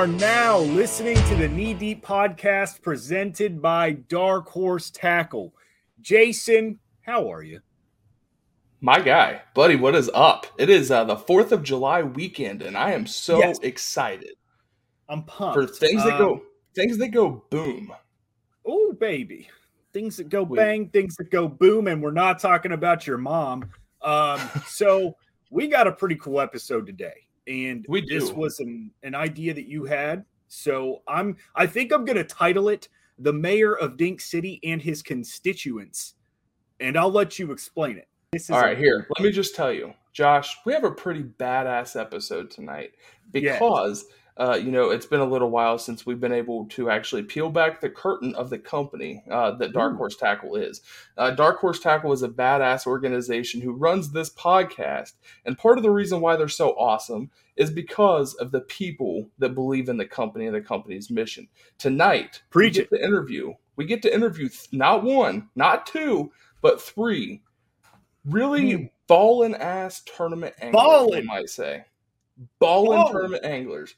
are now listening to the Knee Deep podcast presented by Dark Horse Tackle. Jason, how are you? My guy, buddy, what is up? It is uh, the 4th of July weekend, and I am so yes. excited. I'm pumped. For things that um, go things that go boom. Oh, baby. Things that go bang, things that go boom, and we're not talking about your mom. Um, so we got a pretty cool episode today and we do. this was an, an idea that you had. So I'm I think I'm gonna title it The Mayor of Dink City and His Constituents. And I'll let you explain it. All right, a- here. Let me just tell you, Josh, we have a pretty badass episode tonight because yes uh, you know, it's been a little while since we've been able to actually peel back the curtain of the company uh, that Dark Horse Tackle is. Uh, Dark Horse Tackle is a badass organization who runs this podcast. And part of the reason why they're so awesome is because of the people that believe in the company and the company's mission. Tonight, Preach we get to interview. We get to interview th- not one, not two, but three really mm. ballin' ass tournament anglers, ballin'. I might say. Ballin' Ballin'. tournament anglers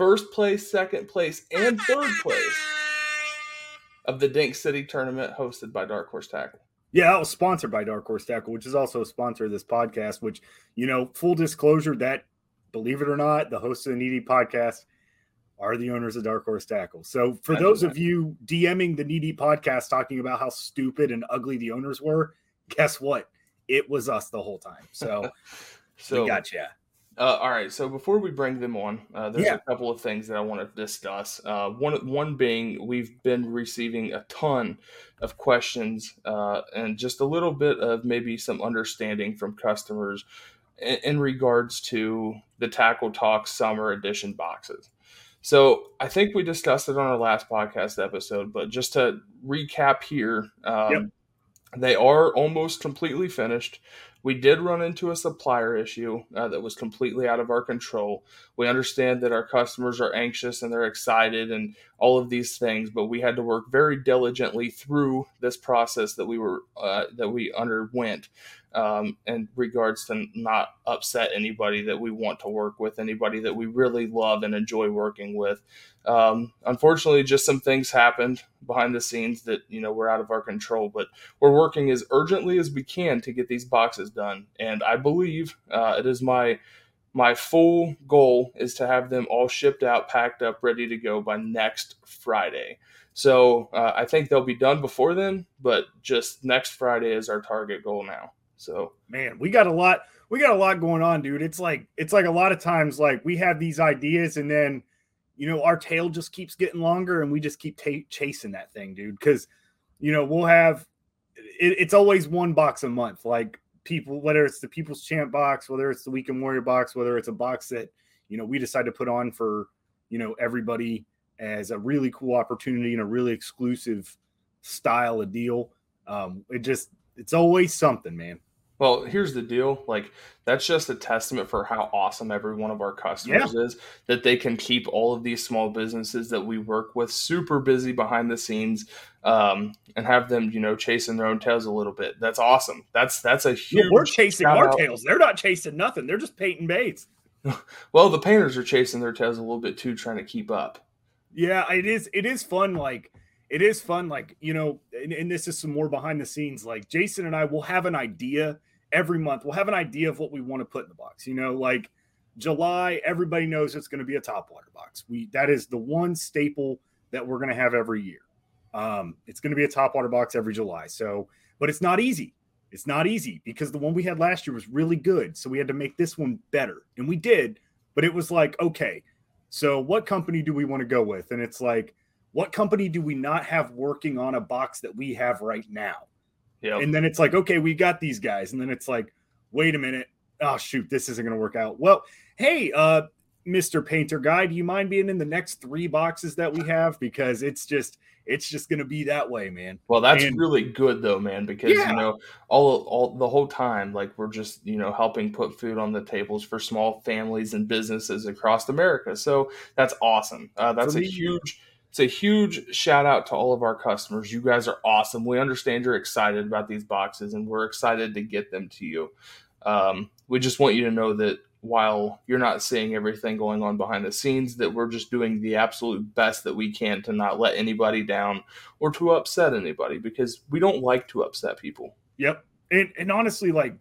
first place, second place, and third place of the Dink City tournament hosted by Dark Horse Tackle. Yeah, that was sponsored by Dark Horse Tackle, which is also a sponsor of this podcast. Which, you know, full disclosure that, believe it or not, the hosts of the Knee Deep podcast are the owners of Dark Horse Tackle. So, for those of you DMing the Knee Deep podcast talking about how stupid and ugly the owners were, guess what? It was us the whole time. So, so we got you. Uh, all right. So before we bring them on, uh, there's yeah. a couple of things that I want to discuss. Uh, one, one being we've been receiving a ton of questions uh, and just a little bit of maybe some understanding from customers in, in, regards to the Tackle Talk Summer Edition boxes. So I think we discussed it on our last podcast episode, but just to recap here, um, yep. they are almost completely finished. We did run into a supplier issue uh, that was completely out of our control. We understand that our customers are anxious and they're excited and all of these things, but we had to work very diligently through this process that we were uh, that we underwent um, in regards to not upset anybody that we want to work with, anybody that we really love and enjoy working with. Um, unfortunately, just some things happened behind the scenes that you know were out of our control, but we're working as urgently as we can to get these boxes done. And I believe uh, it is my my full goal is to have them all shipped out, packed up, ready to go by next Friday. So uh, I think they'll be done before then, but just next Friday is our target goal now. So man, we got a lot. We got a lot going on, dude. It's like it's like a lot of times like we have these ideas and then you know, our tail just keeps getting longer and we just keep t- chasing that thing, dude. Cause, you know, we'll have it, it's always one box a month. Like people, whether it's the People's Champ box, whether it's the Weekend Warrior box, whether it's a box that, you know, we decide to put on for, you know, everybody as a really cool opportunity and a really exclusive style of deal. Um, it just, it's always something, man. Well, here's the deal. Like that's just a testament for how awesome every one of our customers yeah. is that they can keep all of these small businesses that we work with super busy behind the scenes um, and have them, you know, chasing their own tails a little bit. That's awesome. That's that's a huge. we're chasing our out. tails. They're not chasing nothing. They're just painting baits. well, the painters are chasing their tails a little bit too, trying to keep up. Yeah, it is. It is fun. Like it is fun. Like you know, and, and this is some more behind the scenes. Like Jason and I will have an idea every month we'll have an idea of what we want to put in the box. You know, like July, everybody knows it's going to be a top water box. We that is the one staple that we're going to have every year. Um, it's going to be a top water box every July. So, but it's not easy. It's not easy because the one we had last year was really good. So we had to make this one better, and we did. But it was like, okay, so what company do we want to go with? And it's like, what company do we not have working on a box that we have right now? And then it's like, okay, we got these guys. And then it's like, wait a minute. Oh, shoot, this isn't going to work out. Well, hey, uh, Mr. Painter Guy, do you mind being in the next three boxes that we have? Because it's just, it's just going to be that way, man. Well, that's and, really good though, man, because yeah. you know, all all the whole time like we're just, you know, helping put food on the tables for small families and businesses across America. So, that's awesome. Uh, that's a huge it's a huge shout out to all of our customers. You guys are awesome. We understand you're excited about these boxes and we're excited to get them to you. Um, we just want you to know that while you're not seeing everything going on behind the scenes, that we're just doing the absolute best that we can to not let anybody down or to upset anybody because we don't like to upset people. Yep. And, and honestly, like,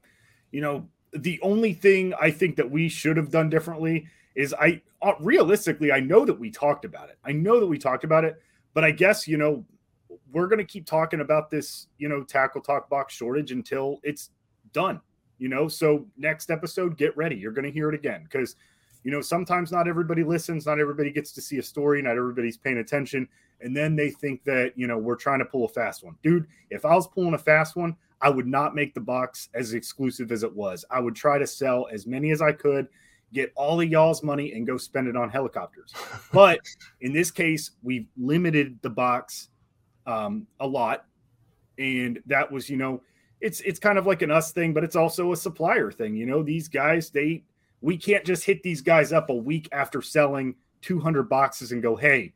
you know, the only thing I think that we should have done differently is I uh, realistically, I know that we talked about it. I know that we talked about it, but I guess, you know, we're going to keep talking about this, you know, tackle talk box shortage until it's done, you know. So, next episode, get ready. You're going to hear it again because, you know, sometimes not everybody listens, not everybody gets to see a story, not everybody's paying attention. And then they think that, you know, we're trying to pull a fast one. Dude, if I was pulling a fast one, I would not make the box as exclusive as it was. I would try to sell as many as I could, get all of y'all's money, and go spend it on helicopters. But in this case, we've limited the box um, a lot, and that was, you know, it's it's kind of like an us thing, but it's also a supplier thing. You know, these guys they we can't just hit these guys up a week after selling 200 boxes and go, hey,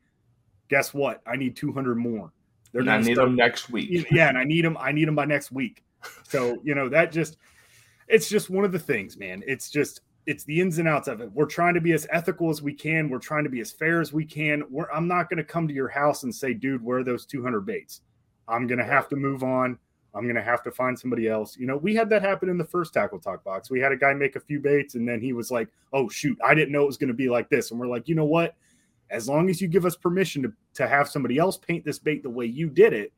guess what? I need 200 more. They're and I need start, them next week. Yeah, and I need them. I need them by next week. So you know that just it's just one of the things, man. It's just it's the ins and outs of it. We're trying to be as ethical as we can. We're trying to be as fair as we can. We're, I'm not going to come to your house and say, dude, where are those 200 baits? I'm going to have to move on. I'm going to have to find somebody else. You know, we had that happen in the first tackle talk box. We had a guy make a few baits and then he was like, oh, shoot, I didn't know it was going to be like this. And we're like, you know what? as long as you give us permission to, to have somebody else paint this bait the way you did it,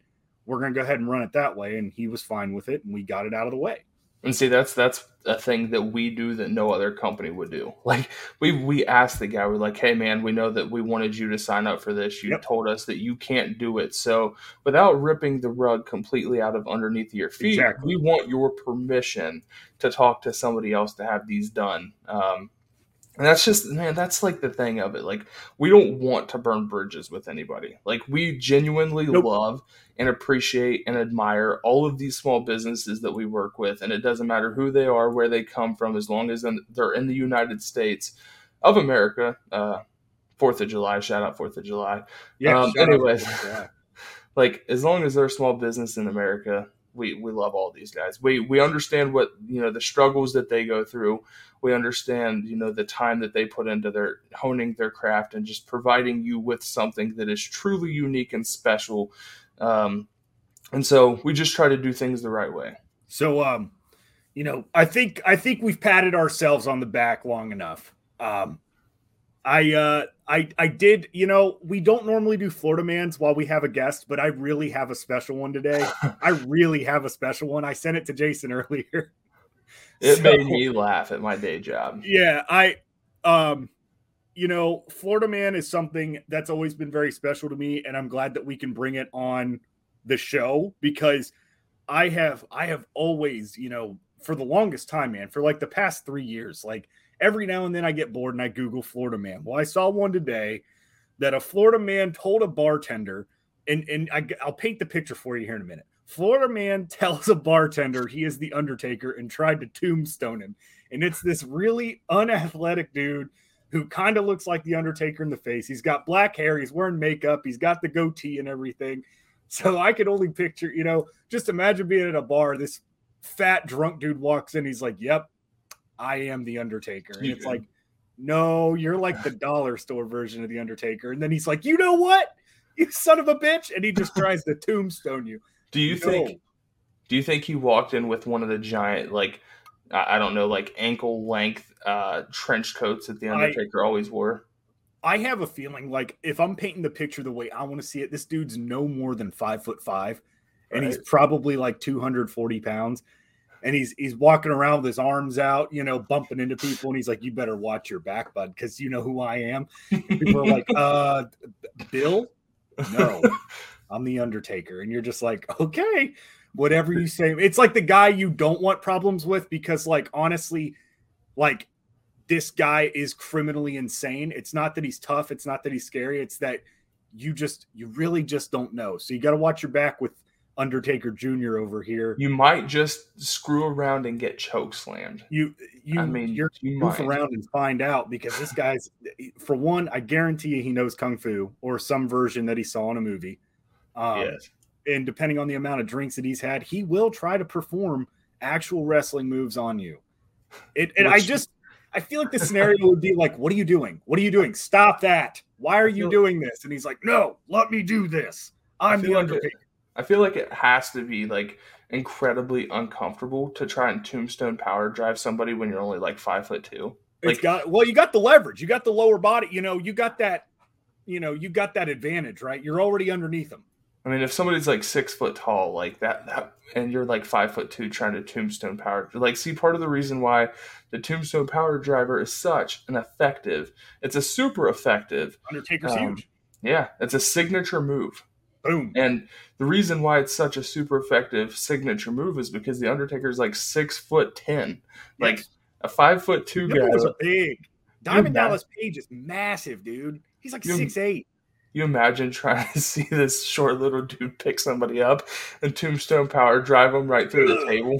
we're going to go ahead and run it that way. And he was fine with it, and we got it out of the way. And see, that's that's a thing that we do that no other company would do. Like we we asked the guy, we're like, "Hey, man, we know that we wanted you to sign up for this. You yep. told us that you can't do it. So, without ripping the rug completely out of underneath your feet, exactly. we want your permission to talk to somebody else to have these done." Um, and that's just man, that's like the thing of it. Like we don't want to burn bridges with anybody. Like we genuinely nope. love and appreciate and admire all of these small businesses that we work with, and it doesn't matter who they are, where they come from, as long as they're in the United States of America. Uh, Fourth of July, shout out Fourth of July. Yeah. Um, anyways, like as long as they're a small business in America, we we love all these guys. We we understand what you know the struggles that they go through. We understand you know the time that they put into their honing their craft and just providing you with something that is truly unique and special. Um, and so we just try to do things the right way. So um, you know, I think I think we've patted ourselves on the back long enough. Um, I uh I I did, you know, we don't normally do Florida Mans while we have a guest, but I really have a special one today. I really have a special one. I sent it to Jason earlier. It so, made me laugh at my day job. Yeah, I um you know, Florida Man is something that's always been very special to me and I'm glad that we can bring it on the show because I have I have always, you know, for the longest time, man, for like the past 3 years, like every now and then I get bored and I Google Florida man. Well, I saw one today that a Florida man told a bartender, and, and I, I'll paint the picture for you here in a minute. Florida man tells a bartender he is the Undertaker and tried to tombstone him. And it's this really unathletic dude who kind of looks like the Undertaker in the face. He's got black hair, he's wearing makeup, he's got the goatee and everything. So I could only picture, you know, just imagine being at a bar. This fat drunk dude walks in, he's like, Yep, I am the Undertaker. And it's like, no, you're like the dollar store version of the Undertaker. And then he's like, you know what? You son of a bitch. And he just tries to tombstone you. Do you no. think do you think he walked in with one of the giant like I don't know, like ankle length uh trench coats that the Undertaker I, always wore? I have a feeling like if I'm painting the picture the way I want to see it, this dude's no more than five foot five, and right. he's probably like 240 pounds and he's he's walking around with his arms out, you know, bumping into people, and he's like, "You better watch your back, bud, because you know who I am." People are like, "Uh, Bill, no, I'm the Undertaker," and you're just like, "Okay, whatever you say." It's like the guy you don't want problems with because, like, honestly, like this guy is criminally insane. It's not that he's tough. It's not that he's scary. It's that you just you really just don't know. So you got to watch your back with Undertaker Jr. over here. You might just screw around and get choke slammed. You you I mean you're you goof around and find out because this guy's for one, I guarantee you he knows kung fu or some version that he saw in a movie. Um, yes. And depending on the amount of drinks that he's had, he will try to perform actual wrestling moves on you. It, and Which, I just I feel like the scenario would be like, "What are you doing? What are you doing? Stop that! Why are you doing this?" And he's like, "No, let me do this. I'm the Undertaker." It, I feel like it has to be like incredibly uncomfortable to try and tombstone power drive somebody when you're only like five foot two. Like, Like, got well, you got the leverage, you got the lower body, you know, you got that, you know, you got that advantage, right? You're already underneath them. I mean, if somebody's like six foot tall, like that, that, and you're like five foot two trying to tombstone power, like, see, part of the reason why the tombstone power driver is such an effective, it's a super effective, Undertaker's Um, huge. yeah, it's a signature move. Boom. And the reason why it's such a super effective signature move is because the Undertaker's like six foot ten, like Yes. a five foot two guy. are big. Diamond Dallas Page is massive, dude. He's like You- six eight. You imagine trying to see this short little dude pick somebody up and tombstone power drive them right through the table.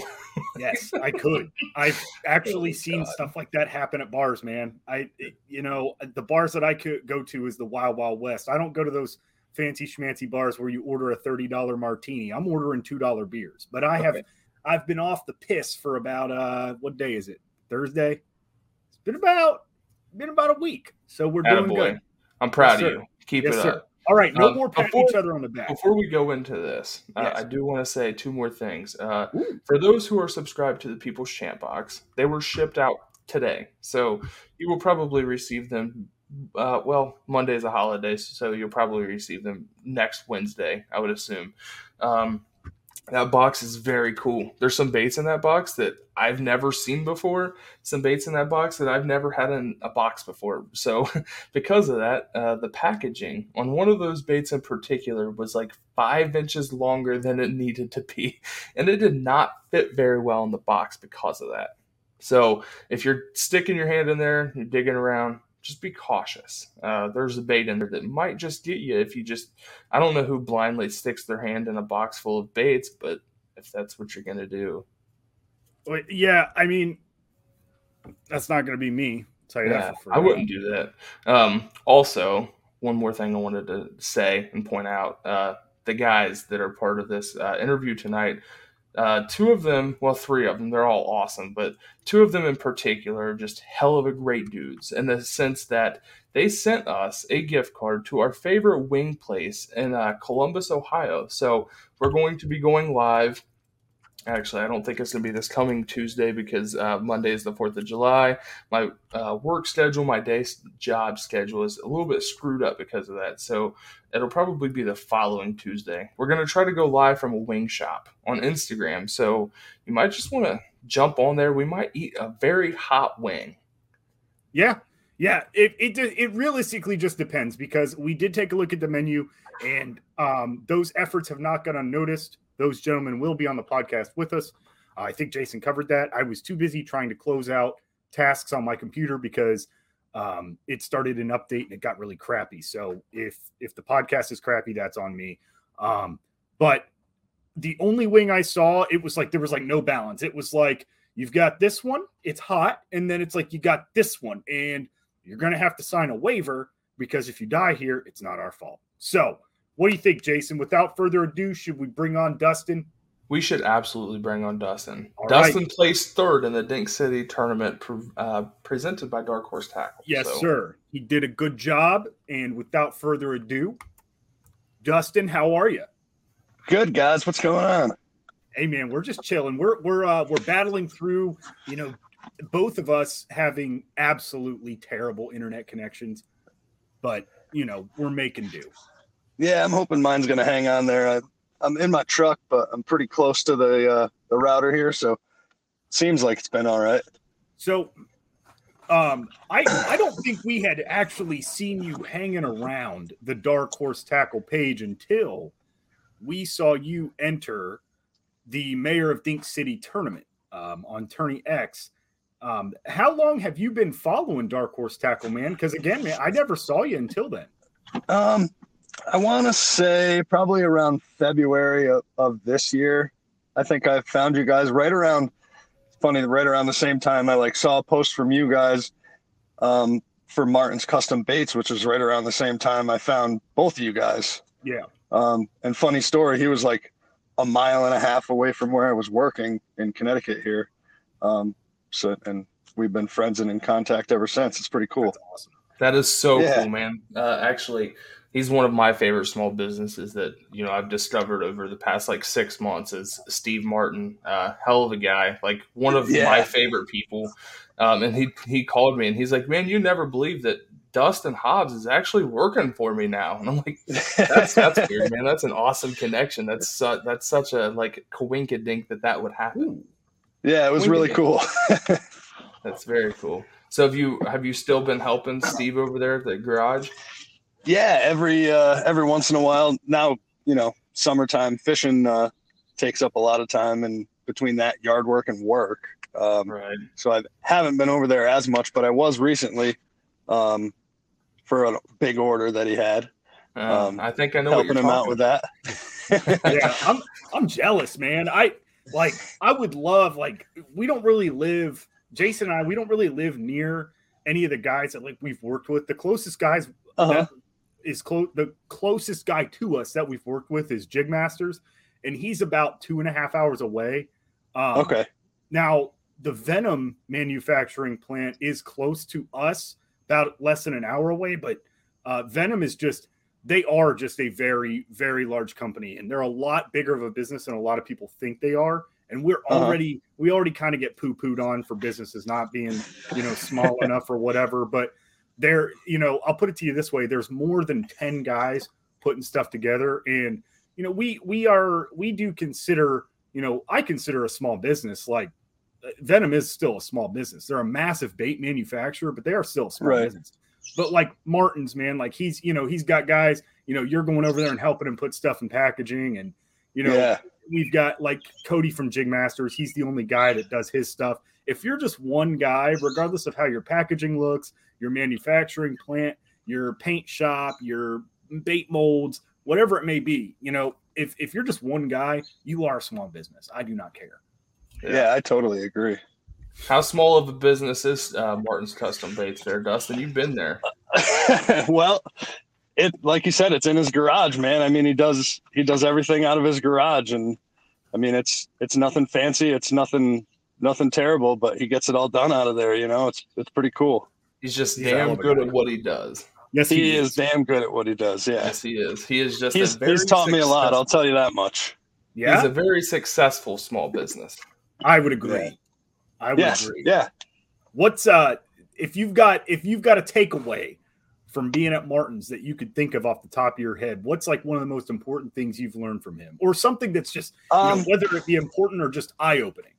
Yes, I could. I've actually Oh, seen God. stuff like that happen at bars, man. I, you know, the bars that I could go to is the Wild Wild West. I don't go to those fancy schmancy bars where you order a thirty dollar martini. I'm ordering two dollar beers. But I have, Okay. I've been off the piss for about uh, what day is it? Thursday. It's been about, been about a week. So we're doing good. I'm proud Yes, of you. Keep Yes, it sir. up. All right, no Um, more patting before- each other on the back. Before we go into this, uh, I do want to say two more things. Uh, for those who are subscribed to the People's Champ box, they were shipped out today, so you will probably receive them. Uh, well, Monday is a holiday, so you'll probably receive them next Wednesday, I would assume. Um, that box is very cool. There's some baits in that box that I've never seen before. Some baits in that box that I've never had in a box before. So, because of that, uh, the packaging on one of those baits in particular was like five inches longer than it needed to be, and it did not fit very well in the box because of that. So, if you're sticking your hand in there, you're digging around, just be cautious. Uh, there's a bait in there that might just get you if you just. I don't know who blindly sticks their hand in a box full of baits, but if that's what you're gonna do, Well, Yeah, I mean, that's not going to be me. Tell you yeah, that I wouldn't do that. Um, also, one more thing I wanted to say and point out: uh, the guys that are part of this uh, interview tonight. Uh, two of them, well, three of them, they're all awesome, but two of them in particular are just hell of a great dudes in the sense that they sent us a gift card to our favorite wing place in uh, Columbus, Ohio. So we're going to be going live. Actually, I don't think it's going to be this coming Tuesday because uh, Monday is the 4th of July. My uh, work schedule, my day job schedule is a little bit screwed up because of that. So it'll probably be the following Tuesday. We're going to try to go live from a wing shop on Instagram. So you might just want to jump on there. We might eat a very hot wing. Yeah, yeah. It it it realistically just depends because we did take a look at the menu, and um, those efforts have not gone unnoticed. Those gentlemen will be on the podcast with us. Uh, I think Jason covered that. I was too busy trying to close out tasks on my computer because um, it started an update and it got really crappy. So if if the podcast is crappy, that's on me. Um, but the only wing I saw, it was like there was like no balance. It was like you've got this one, it's hot, and then it's like you got this one, and you're gonna have to sign a waiver because if you die here, it's not our fault. So, what do you think, Jason? Without further ado, should we bring on Dustin? We should absolutely bring on Dustin. All Dustin placed third in the Dink City tournament pre- uh, presented by Dark Horse Tackle. Yes, So, sir. He did a good job. And without further ado, Dustin, how are you? Good guys, what's going on? Hey man, we're just chilling. We're we're uh we're battling through, you know, both of us having absolutely terrible internet connections, but you know, we're making do. Yeah, I'm hoping mine's gonna hang on there. I, I'm in my truck, but I'm pretty close to the uh, the router here, so seems like it's been all right. So um I I don't think we had actually seen you hanging around the Dark Horse Tackle page until we saw you enter the Mayor of Dink City tournament um, on Tourney X. Um, how long have you been following Dark Horse Tackle, man? Because again, man, I never saw you until then. Um, I want to say probably around February of, of this year. I think I found you guys right around. Funny, right around the same time I like saw a post from you guys um, for Martin's Custom Baits, which was right around the same time I found both of you guys. Yeah. Um, and funny story, he was like a mile and a half away from where I was working in Connecticut here. Um, so, and we've been friends and in contact ever since. It's pretty cool. Awesome. That is so Yeah. cool, man. Uh, actually, he's one of my favorite small businesses that you know I've discovered over the past like six months. Is Steve Martin, uh, hell of a guy, like one of Yeah. my favorite people. Um, and he he called me and he's like, "Man, you never believe that Dustin Hobbs is actually working for me now." And I'm like, "That's that's weird, man. That's an awesome connection. That's su- that's such a like coinkydink that that would happen. yeah, it was really cool. That's very cool." So have you have you still been helping Steve over there at the garage? Yeah, every uh, every once in a while. Now, you know, summertime fishing uh, takes up a lot of time, and between that yard work and work, um, Right. so I haven't been over there as much. But I was recently um, for a big order that he had, Uh, Um, I think I know what helping you're him out with that. yeah, I'm I'm jealous, man. I like I would love like we don't really live Jason and I we don't really live near any of the guys that like we've worked with. The closest guys Uh-huh. that is close the closest guy to us that we've worked with is Jig Masters, and he's about two and a half hours away. Um, Okay. Now, the Venom manufacturing plant is close to us, about less than an hour away, but uh, Venom is just, they are just a very, very large company. And they're a lot bigger of a business than a lot of people think they are. And we're Uh-huh. already, we already kind of get poo pooed on for businesses not being, you know, small enough or whatever. But there, you know, I'll put it to you this way there's more than 10 guys putting stuff together. And, you know, we, we are, we do consider, you know, I consider a small business like uh, Venom is still a small business. They're a massive bait manufacturer, but they are still a small Right. business. But like Martin's, man, like he's, you know, he's got guys, you know, you're going over there and helping him put stuff in packaging. And, you know, yeah. we've got like Cody from Jig Masters. He's the only guy that does his stuff. If you're just one guy, regardless of how your packaging looks, your manufacturing plant, your paint shop, your bait molds, whatever it may be, you know, if, if you're just one guy, you are a small business. I do not care. yeah. I totally agree. How small of a business is uh, Martin's Custom Baits there, Dustin? You've been there. well, it like you said, it's in his garage, man. I mean, he does he does everything out of his garage, and I mean, it's it's nothing fancy, it's nothing nothing terrible, but he gets it all done out of there. You know, it's it's pretty cool. He's just He's damn good guy. at what he does. Yes, He is damn good at what he does. Yeah, Yes, he is. He is just. a he's very he's taught me a lot. I'll tell you that much. Yeah, He's a very successful small business. I would agree. Yeah. I would Yes, agree. yeah. What's uh if you've got if you've got a takeaway from being at Martin's that you could think of off the top of your head, what's like one of the most important things you've learned from him? Or something that's just you know, Um, whether it be important or just eye-opening.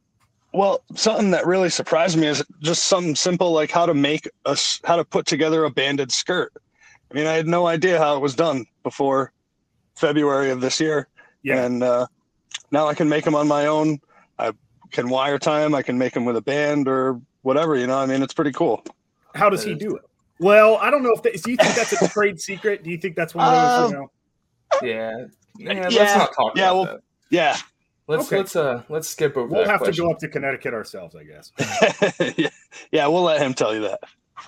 Well, something that really surprised me is just something simple like how to make a s- how to put together a banded skirt. I mean, I had no idea how it was done before February of this year, Yeah. and uh, now I can make them on my own. I can wire tie 'em, I can make them with a band or whatever. You know, I mean, it's pretty cool. How does he do it? Well, I don't know if that, do you think that's a trade secret? Do you think that's one of those, Um, you know? Yeah. Yeah. Let's Yeah. not talk Yeah, about well, that. Yeah, Let's Okay. let's uh let's skip over We'll that have question. to go up to Connecticut ourselves, I guess. yeah, yeah. We'll let him tell you that.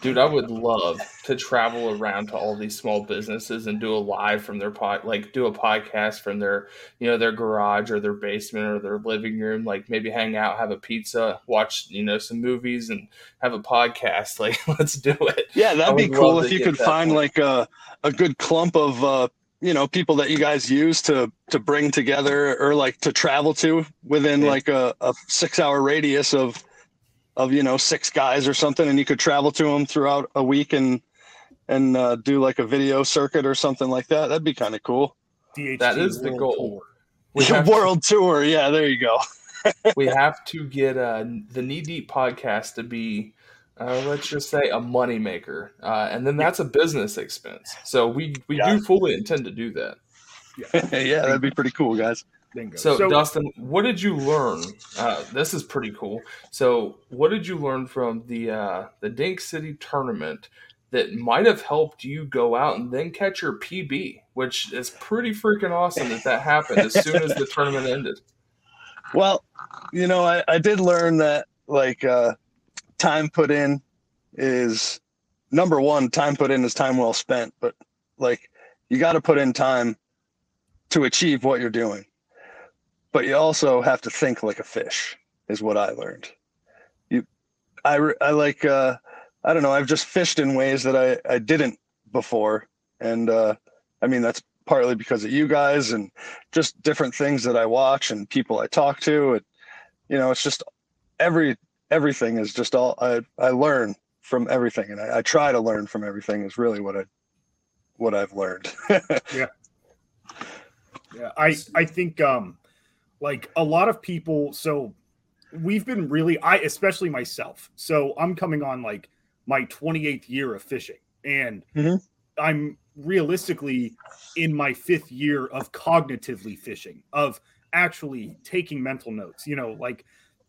Dude, I would love to travel around to all these small businesses and do a live from their pod, like do a podcast from their, you know, their garage or their basement or their living room. Like maybe hang out, have a pizza, watch, you know, some movies, and have a podcast. Like, let's do it. Yeah, that'd be cool if you could find one. like a a good clump of uh you know people that you guys use to to bring together or like to travel to within Yeah. like a, a six hour radius of of you know six guys or something, and you could travel to them throughout a week and and uh, do like a video circuit or something like that. That'd be kind of cool. DHT That is the goal. Tour. We have, World tour, yeah, there you go. we have to get uh, the Knee Deep podcast to be, uh, let's just say, a moneymaker. Uh, and then that's a business expense. So we, we Yeah. do fully intend to do that. yeah, that'd be pretty cool, guys. Bingo. So, Dustin, what did you learn? Uh, this is pretty cool. So, what did you learn from the uh, the Dink City tournament that might have helped you go out and then catch your PB? Which is pretty freaking awesome that that happened as soon as the tournament ended. Well, you know, I, I did learn that like uh, time put in is number one. Time put in is time well spent, but like you got to put in time to achieve what you're doing. But you also have to think like a fish, is what I learned. You, I, I like, uh, I don't know. I've just fished in ways that I, I didn't before. And, uh, I mean, that's partly because of you guys and just different things that I watch and people I talk to. And, you know, it's just every, everything is just all I, I learn from everything. And I, I try to learn from everything is really what I, what I've learned. yeah. Yeah. I, I think, um, like a lot of people, so we've been really, I, especially myself. So I'm coming on like my 28th year of fishing and mm-hmm. I'm realistically in my fifth year of cognitively fishing, of actually taking mental notes. You know, like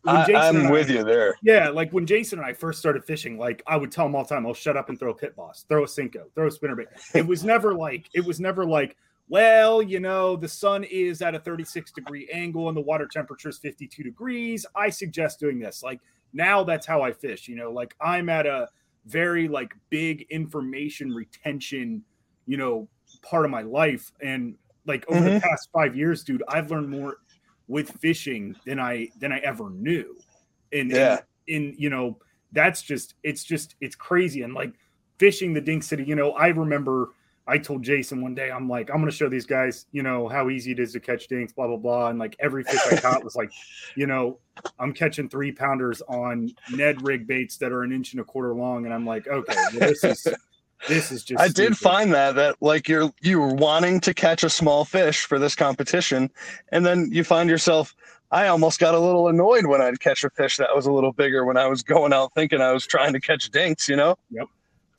I, am with you there. Yeah, like when Jason and I first started fishing, like I would tell him all the time, "I'll oh, shut up and throw a pit boss, throw a Senko, throw a spinnerbait." It was never like it was never like, well, you know, the sun is at a 36 degree angle and the water temperature is 52 degrees. I suggest doing this. Like now, that's how I fish. You know, like I'm at a very like big information retention you know, part of my life. And like over mm-hmm. the past five years, dude, I've learned more with fishing than I than I ever knew. And yeah, in you know, that's just it's just it's crazy. And like fishing the Dink City, you know, I remember I told Jason one day, I'm like, I'm gonna show these guys, you know, how easy it is to catch dinks, blah blah blah. And like every fish I caught was like, you know, I'm catching three pounders on Ned rig baits that are an inch and a quarter long, and I'm like, okay, well, this is this is just. I stupid. did find that that like you're you were wanting to catch a small fish for this competition, and then you find yourself. I almost got a little annoyed when I'd catch a fish that was a little bigger when I was going out thinking I was trying to catch dinks. You know. Yep.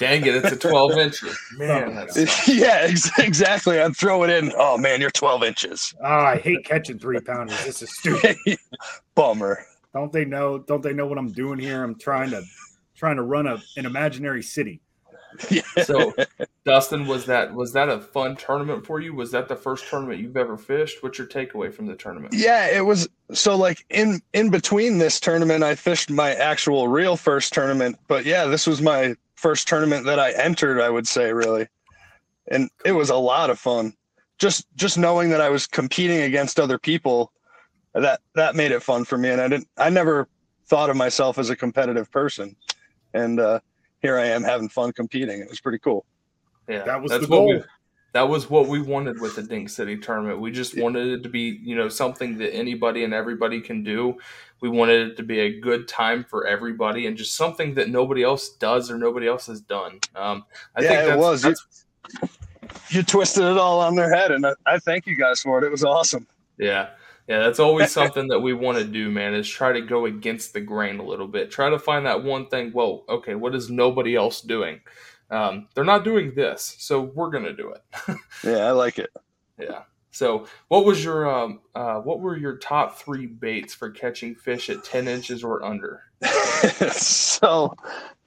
Dang it! It's a 12 inch. Man, oh, yeah, exactly. I'd throw it in. Oh man, you're 12 inches. Oh, I hate catching three pounders. This is stupid. Bummer. Don't they know? Don't they know what I'm doing here? I'm trying to trying to run a an imaginary city. so Dustin, was that was that a fun tournament for you? Was that the first tournament you've ever fished? What's your takeaway from the tournament? Yeah, it was so like in in between this tournament I fished my actual real first tournament, but yeah, this was my first tournament that I entered, I would say really. And it was a lot of fun. Just just knowing that I was competing against other people, that that made it fun for me and I didn't I never thought of myself as a competitive person. And uh here I am having fun competing. It was pretty cool. Yeah, that was the goal. that was what we wanted with the Dink City tournament. We just wanted it to be, you know, something that anybody and everybody can do. We wanted it to be a good time for everybody and just something that nobody else does or nobody else has done. Um, I yeah, think it was. You, you, twisted it all on their head, and I, I thank you guys for it. It was awesome. Yeah. Yeah, that's always something that we want to do, man, is try to go against the grain a little bit. Try to find that one thing, well, okay, what is nobody else doing? Um, they're not doing this, so we're going to do it. yeah, I like it. Yeah. So, what was your um, uh, what were your top three baits for catching fish at ten inches or under? so,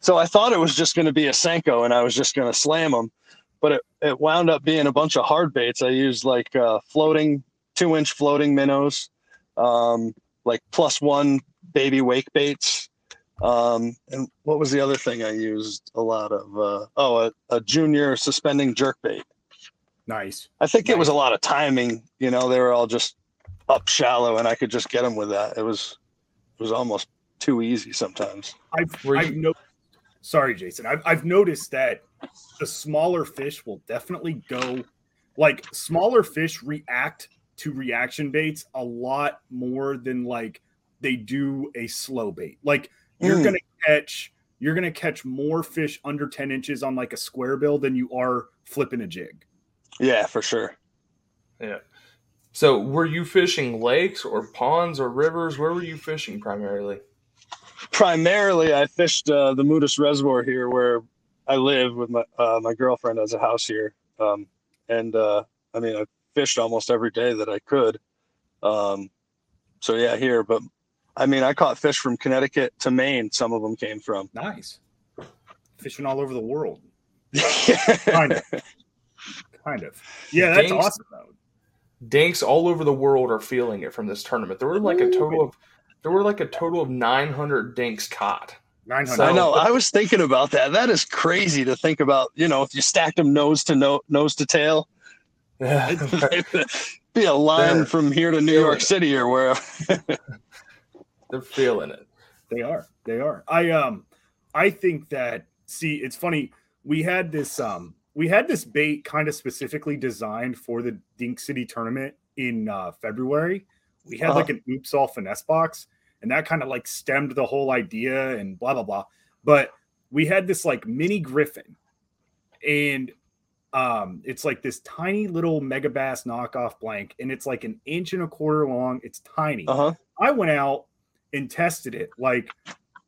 so I thought it was just going to be a senko, and I was just going to slam them, but it, it wound up being a bunch of hard baits. I used like uh, floating two inch floating minnows, um, like plus one baby wake baits. Um, and what was the other thing I used a lot of? Uh, oh, a, a, junior suspending jerk bait. Nice. I think nice. it was a lot of timing. You know, they were all just up shallow, and I could just get them with that. It was it was almost too easy sometimes. I've, I've no, sorry, Jason. I've, I've noticed that the smaller fish will definitely go like smaller fish react to reaction baits a lot more than like they do a slow bait. Like you're mm. gonna catch you're gonna catch more fish under 10 inches on like a square bill than you are flipping a jig. Yeah, for sure. Yeah. So were you fishing lakes or ponds or rivers? Where were you fishing primarily? Primarily, I fished uh, the Moodus Reservoir here, where I live with my uh, my girlfriend has a house here, um, and uh, I mean I fished almost every day that I could. Um, so yeah, here, but I mean, I caught fish from Connecticut to Maine. Some of them came from. Nice. Fishing all over the world. kind of. Kind of. Yeah, that's dinks, awesome though. Dinks all over the world are feeling it from this tournament. There were like a total of there were like a total of 900 dinks caught. 900. I know. I was thinking about that. That is crazy to think about. You know, if you stacked them nose to no, nose to tail, be a line They're from here to New York City or wherever. They're feeling it. They are. They are. I um I think that see it's funny we had this um we had this bait kind of specifically designed for the Dink City tournament in uh February. We had uh-huh. like an oops all finesse box and that kind of like stemmed the whole idea and blah blah blah. But we had this like mini Griffon and um it's like this tiny little Megabass knockoff blank and it's like an inch and a quarter long. It's tiny. Uh-huh. I went out and tested it like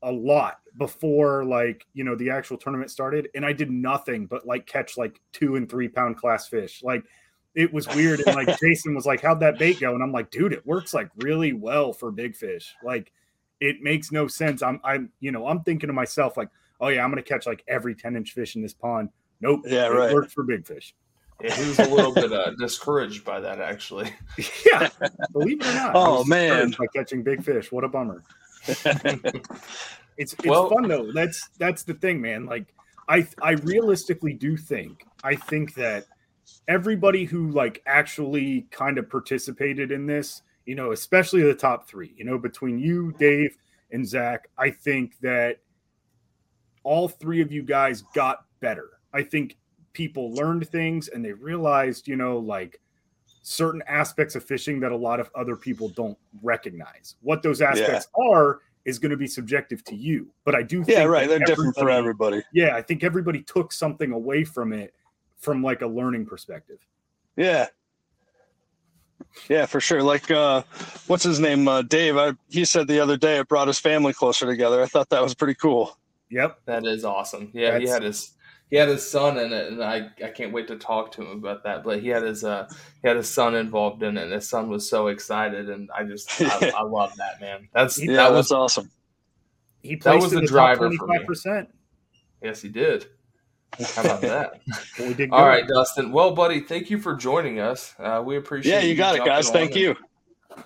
a lot before like you know the actual tournament started and i did nothing but like catch like two and three pound class fish like it was weird and like jason was like how'd that bait go and i'm like dude it works like really well for big fish like it makes no sense i'm i'm you know i'm thinking to myself like oh yeah i'm gonna catch like every 10 inch fish in this pond nope yeah right works for big fish yeah, he was a little bit uh, discouraged by that, actually. yeah, believe it or not. Oh man, by catching big fish, what a bummer. it's it's well, fun though. That's that's the thing, man. Like I I realistically do think I think that everybody who like actually kind of participated in this, you know, especially the top three, you know, between you, Dave, and Zech, I think that all three of you guys got better. I think people learned things and they realized, you know, like certain aspects of fishing that a lot of other people don't recognize. What those aspects yeah. are is going to be subjective to you. But I do Yeah, right. They're different for everybody. Yeah, I think everybody took something away from it from like a learning perspective. Yeah. Yeah, for sure. Like uh what's his name? Uh Dave. I he said the other day it brought his family closer together. I thought that was pretty cool. Yep. That is awesome. Yeah, That's, he had his he had his son in it, and I, I can't wait to talk to him about that. But he had his uh he had his son involved in it, and his son was so excited, and I just I, I love that man. That's yeah, that was awesome. He that was the, the driver for me. percent Yes, he did. How about that? well, All right, Dustin. Well, buddy, thank you for joining us. Uh, we appreciate. It. Yeah, you, you got it, guys. Thank you.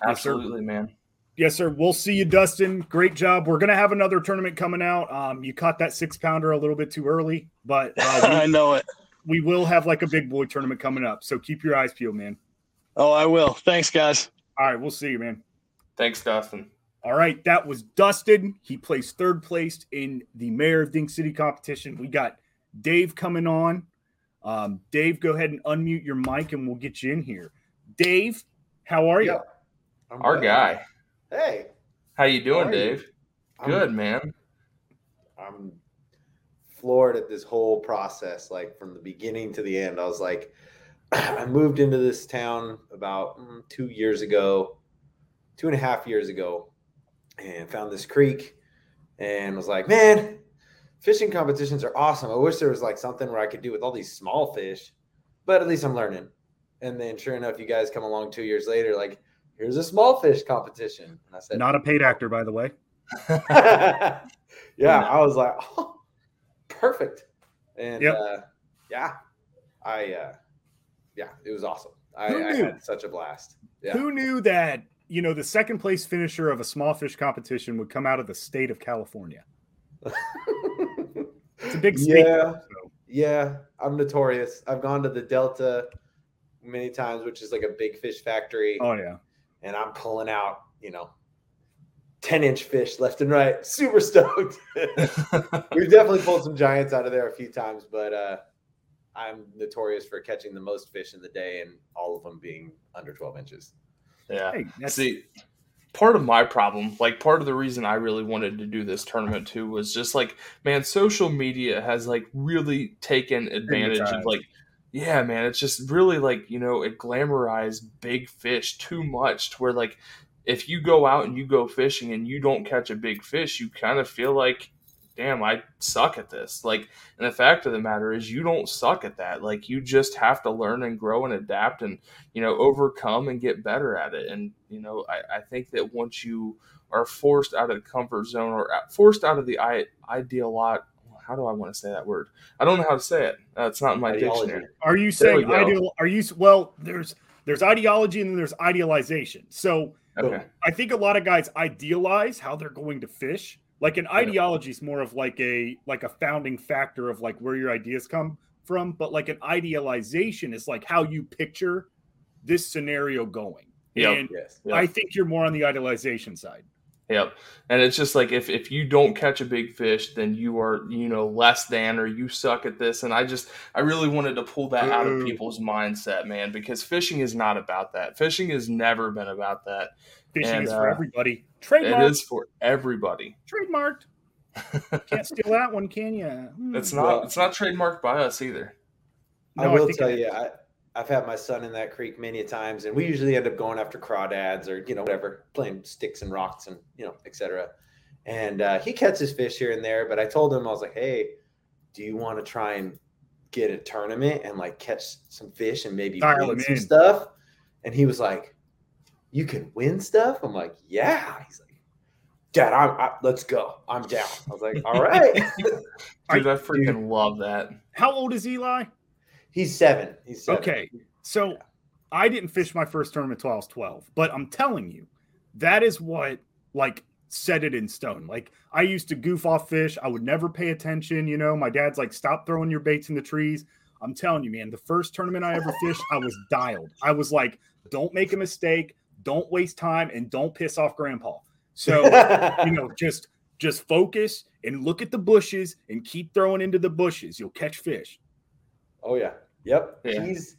Absolutely, man. Yes, sir. We'll see you, Dustin. Great job. We're gonna have another tournament coming out. Um, you caught that six pounder a little bit too early, but uh, we, I know it. We will have like a big boy tournament coming up, so keep your eyes peeled, man. Oh, I will. Thanks, guys. All right, we'll see you, man. Thanks, Dustin. All right, that was Dustin. He placed third place in the Mayor of Dink City competition. We got Dave coming on. Um, Dave, go ahead and unmute your mic, and we'll get you in here. Dave, how are you? Our good. guy. Hey. How you doing, How Dave? You? Good, I'm, man. I'm floored at this whole process, like from the beginning to the end. I was like, I moved into this town about mm, two years ago, two and a half years ago, and found this creek and was like, man, fishing competitions are awesome. I wish there was like something where I could do with all these small fish, but at least I'm learning. And then sure enough, you guys come along two years later, like, here's a small fish competition. And I said, not a paid actor, by the way. yeah, I was like, oh, perfect. And yep. uh, yeah, I, uh, yeah, it was awesome. I, I, had such a blast. Yeah. Who knew that, you know, the second place finisher of a small fish competition would come out of the state of California? it's a big state. Yeah. So. Yeah. I'm notorious. I've gone to the Delta many times, which is like a big fish factory. Oh, yeah and I'm pulling out, you know, 10 inch fish left and right. Super stoked. We've definitely pulled some giants out of there a few times, but uh, I'm notorious for catching the most fish in the day and all of them being under 12 inches. Yeah. Hey, See, part of my problem, like part of the reason I really wanted to do this tournament too, was just like, man, social media has like really taken advantage of like yeah, man, it's just really like, you know, it glamorized big fish too much to where like if you go out and you go fishing and you don't catch a big fish, you kind of feel like, damn, I suck at this. Like, and the fact of the matter is, you don't suck at that. Like, you just have to learn and grow and adapt and, you know, overcome and get better at it. And, you know, I, I think that once you are forced out of the comfort zone or uh, forced out of the ideal lot how do I want to say that word? I don't know how to say it. Uh, it's not in my ideology. dictionary. Are you saying ideal? Are you well? There's there's ideology and then there's idealization. So okay. I think a lot of guys idealize how they're going to fish. Like an ideology is more of like a like a founding factor of like where your ideas come from, but like an idealization is like how you picture this scenario going. Yep. And yes. Yep. I think you're more on the idealization side. Yep. And it's just like if, if you don't catch a big fish, then you are, you know, less than or you suck at this. And I just I really wanted to pull that out of people's mindset, man, because fishing is not about that. Fishing has never been about that. Fishing and, is for uh, everybody. Trademarked. It is for everybody. Trademarked. Can't steal that one, can you? Hmm. It's not it's not trademarked by us either. No, I will I tell you, I, I've had my son in that creek many times, and we usually end up going after crawdads or you know whatever, playing sticks and rocks and you know etc. And uh, he catches fish here and there, but I told him I was like, "Hey, do you want to try and get a tournament and like catch some fish and maybe Dial win some stuff?" And he was like, "You can win stuff." I'm like, "Yeah." He's like, "Dad, I'm I, let's go. I'm down." I was like, "All right." Dude, I freaking love that. How old is Eli? He's seven. He's seven. okay. So I didn't fish my first tournament until I was 12, but I'm telling you, that is what like set it in stone. Like I used to goof off fish. I would never pay attention. You know, my dad's like, stop throwing your baits in the trees. I'm telling you, man, the first tournament I ever fished, I was dialed. I was like, don't make a mistake, don't waste time, and don't piss off grandpa. So, you know, just just focus and look at the bushes and keep throwing into the bushes. You'll catch fish. Oh yeah. Yep. Yeah. He's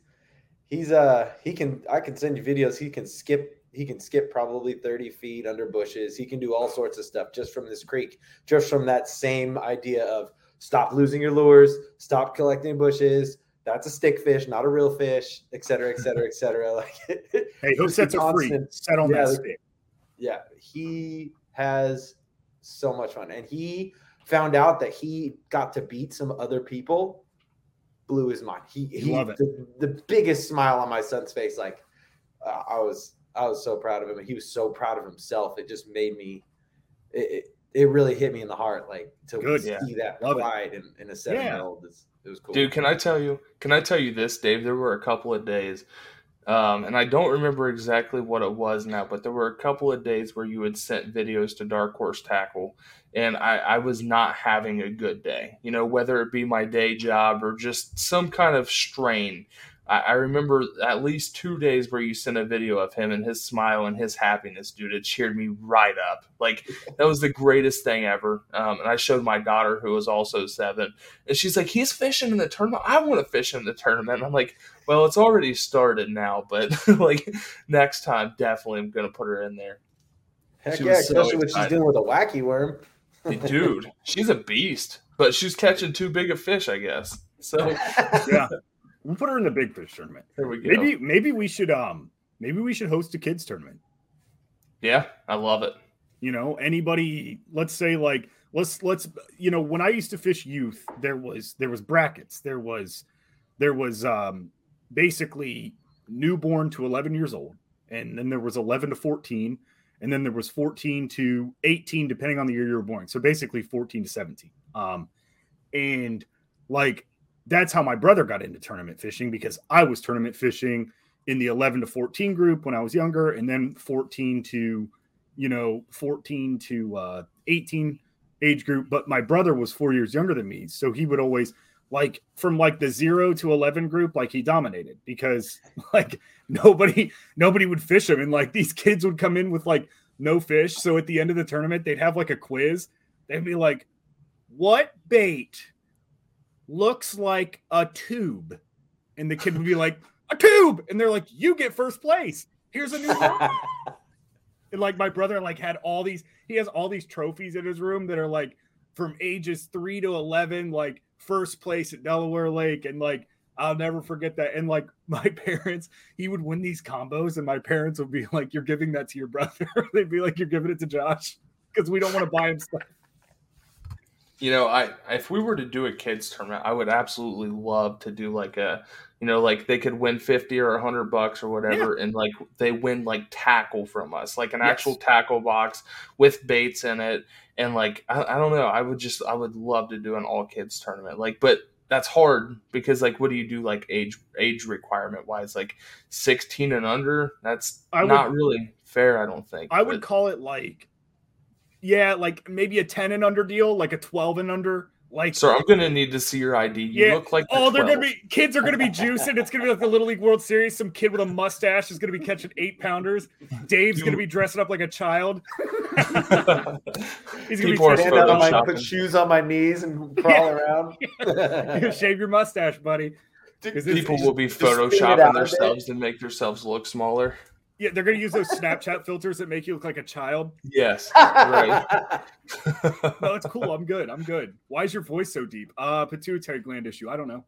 he's uh he can I can send you videos. He can skip he can skip probably 30 feet under bushes. He can do all sorts of stuff just from this creek, just from that same idea of stop losing your lures, stop collecting bushes. That's a stick fish, not a real fish, et cetera, et cetera, et cetera. Like, hey, who sets a free? Set on yeah, that stick. Yeah, he has so much fun, and he found out that he got to beat some other people blew his mind. He, he Love it. The, the, biggest smile on my son's face. Like uh, I was, I was so proud of him. He was so proud of himself. It just made me, it, it, it really hit me in the heart. Like to Good, see yeah. that Love pride in, in, a seven year old. It was cool. Dude, can I tell you, can I tell you this, Dave? There were a couple of days um, and I don't remember exactly what it was now, but there were a couple of days where you had sent videos to Dark Horse Tackle, and I, I was not having a good day. You know, whether it be my day job or just some kind of strain. I, I remember at least two days where you sent a video of him and his smile and his happiness, dude. It cheered me right up. Like that was the greatest thing ever. Um, and I showed my daughter, who was also seven, and she's like, "He's fishing in the tournament. I want to fish in the tournament." And I'm like, "Well, it's already started now, but like next time, definitely I'm gonna put her in there." Heck she yeah, especially so when she's dealing with a wacky worm. Dude, she's a beast, but she's catching too big a fish, I guess. So yeah, We'll put her in the big fish tournament. There we go. Maybe maybe we should um maybe we should host a kids tournament. Yeah, I love it. You know, anybody let's say like let's let's you know, when I used to fish youth, there was there was brackets. There was there was um basically newborn to 11 years old and then there was 11 to 14 and then there was 14 to 18 depending on the year you were born. So basically 14 to 17. Um and like that's how my brother got into tournament fishing because I was tournament fishing in the 11 to 14 group when I was younger, and then 14 to, you know, 14 to uh, 18 age group. But my brother was four years younger than me. So he would always, like, from like the zero to 11 group, like he dominated because, like, nobody, nobody would fish him. And like these kids would come in with like no fish. So at the end of the tournament, they'd have like a quiz. They'd be like, what bait looks like a tube. And the kid would be like, a tube. And they're like, you get first place. Here's a new one. and like my brother like had all these, he has all these trophies in his room that are like from ages three to 11, like first place at Delaware Lake. And like, I'll never forget that. And like my parents, he would win these combos, and my parents would be like, You're giving that to your brother. They'd be like, You're giving it to Josh because we don't want to buy him stuff. You know, I if we were to do a kids tournament, I would absolutely love to do like a, you know, like they could win fifty or hundred bucks or whatever, yeah. and like they win like tackle from us, like an yes. actual tackle box with baits in it, and like I, I don't know, I would just I would love to do an all kids tournament, like, but that's hard because like what do you do like age age requirement wise? Like 16 and under? That's I not would, really fair i don't think i but. would call it like yeah, like maybe a 10 and under deal, like a 12 and under, Like, Sir, I'm gonna need to see your ID. You Yeah. look like oh, you're they're gonna be kids are gonna be juicing. It's gonna be like the Little League World Series. Some kid with a mustache is gonna be catching eight pounders. Dave's gonna be dressing up like a child. He's gonna People be Stand up on my, put shoes on my knees and crawl around. taking, shave your mustache, buddy. People will be spin it out photoshopping themselves and make themselves look smaller. Yeah, they're gonna use those Snapchat filters that make you look like a child. Yes, right. No, it's cool. I'm good. I'm good. Why is your voice so deep? Uh, pituitary gland issue. I don't know.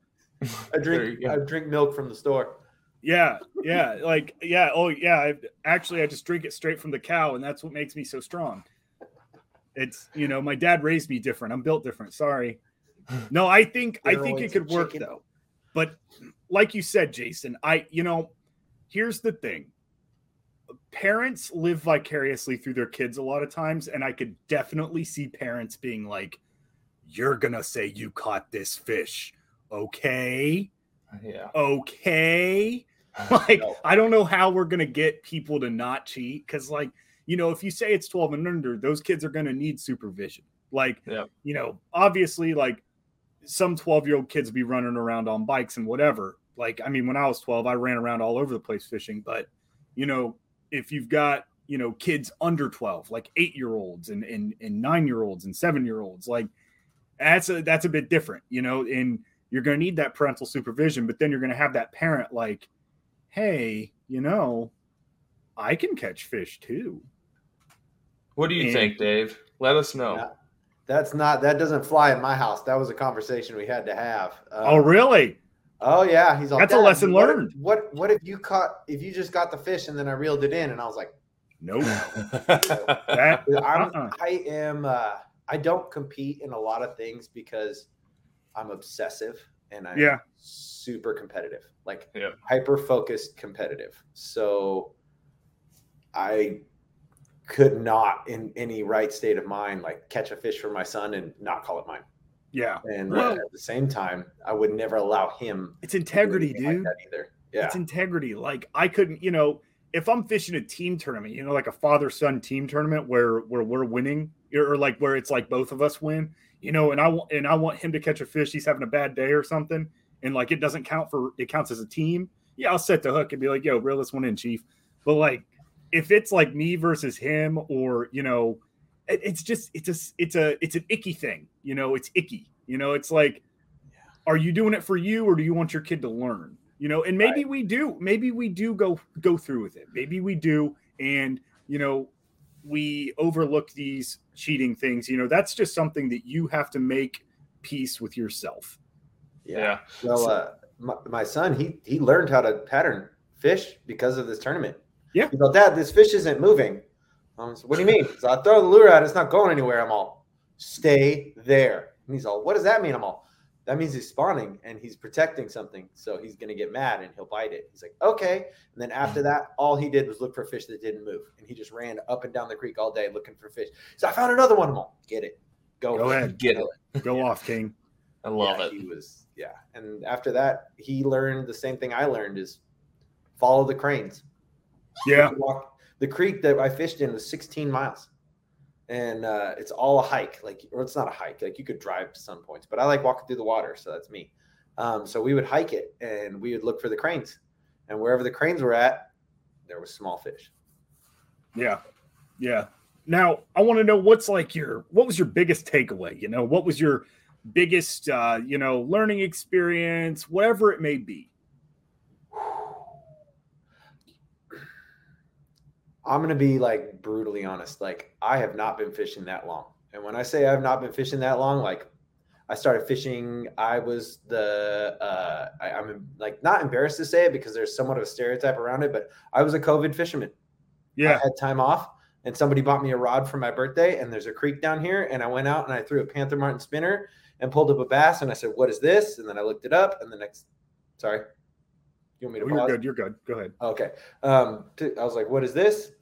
I drink. I drink milk from the store. Yeah, yeah, like yeah. Oh, yeah. I, actually, I just drink it straight from the cow, and that's what makes me so strong. It's you know, my dad raised me different. I'm built different. Sorry. No, I think I think it could work chicken. though. But like you said, Jason, I you know, here's the thing. Parents live vicariously through their kids a lot of times, and I could definitely see parents being like, "You're gonna say you caught this fish, okay?" yeah. okay like No. i don't know how we're gonna get people to not cheat because like you know if you say it's 12 and under those kids are gonna need supervision like Yep. you know obviously like some 12 year old kids be running around on bikes and whatever like i mean when i was 12 i ran around all over the place fishing but you know if you've got you know kids under 12 like eight year olds and and, and nine year olds and seven year olds like that's a that's a bit different you know and you're going to need that parental supervision but then you're going to have that parent like hey you know i can catch fish too What do you And- think, Dave? Let us know. Yeah. That's not that doesn't fly in my house. That was a conversation we had to have. Um, oh really Oh yeah, he's all. That's a lesson what learned." What What if you caught? If you just got the fish and then I reeled it in, and I was like, nope that I'm, Uh-uh. I am. Uh, I don't compete in a lot of things because I'm obsessive and I'm Yeah. super competitive, like Yep. hyper focused competitive. So I could not, in any right state of mind, like catch a fish for my son and not call it mine. Yeah And uh, Well- at the same time, I would never allow him it's to do integrity anything like dude that either. Yeah. it's integrity. Like I couldn't, you know, if I'm fishing a team tournament, you know, like a father son team tournament where where we're winning, or like where it's like both of us win, you know, and I want and I want him to catch a fish, he's having a bad day or something, and like it doesn't count for it counts as a team. Yeah, I'll set the hook and be like, "Yo, reel this one in, chief." But like, if it's like me versus him, or you know, it, it's just it's a it's a it's an icky thing, you know, it's icky, you know, it's like, are you doing it for you or do you want your kid to learn? You know, and maybe we do, maybe we do go go through with it, maybe we do, and you know, we overlook these cheating things. You know, that's just something that you have to make peace with yourself. yeah. Well, uh, my, my son, he he learned how to pattern fish because of this tournament. Yeah. He's all, Dad, this fish isn't moving. Um, so what do you mean? So I throw the lure out, it's not going anywhere. I'm all, stay there. And he's all, what does that mean? I'm all, that means he's spawning and he's protecting something. So he's gonna get mad and he'll bite it. He's like, okay. And then after that, all he did was look for fish that didn't move, and he just ran up and down the creek all day looking for fish. So I found another one. I'm all, get it, go, Go ahead. Get it. Go off, King. I love yeah, it. He was yeah, and after that, he learned the same thing I learned: is follow the cranes. Yeah, Walk the creek that I fished in was 16 miles, and uh, it's all a hike. Like, or it's not a hike. Like you could drive to some points, but I like walking through the water, so that's me. Um, so we would hike it, and we would look for the cranes, and wherever the cranes were at, there was small fish. yeah, yeah. Now I want to know what's like your what was your biggest takeaway? You know, what was your biggest uh, you know learning experience, whatever it may be. I'm gonna be like brutally honest. Like I have not been fishing that long, and when I say I've not been fishing that long, like I started fishing. I was the uh, I, I'm like not embarrassed to say it because there's somewhat of a stereotype around it, but I was a COVID fisherman. Yeah. I had time off, and somebody bought me a rod for my birthday. And there's a creek down here, and I went out and I threw a Panther Martin spinner and pulled up a bass. And I said, "What is this?" And then I looked it up, and the next, sorry, you want me to Oh, you're good. You're good. Go ahead. Okay. Um, t- I was like, what is this?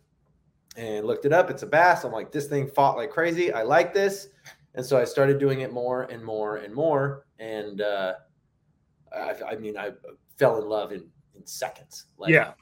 And looked it up. It's a bass. I'm like, this thing fought like crazy. I like this. And so I started doing it more and more and more. And uh, I, I mean, I fell in love in, in seconds. Like, yeah,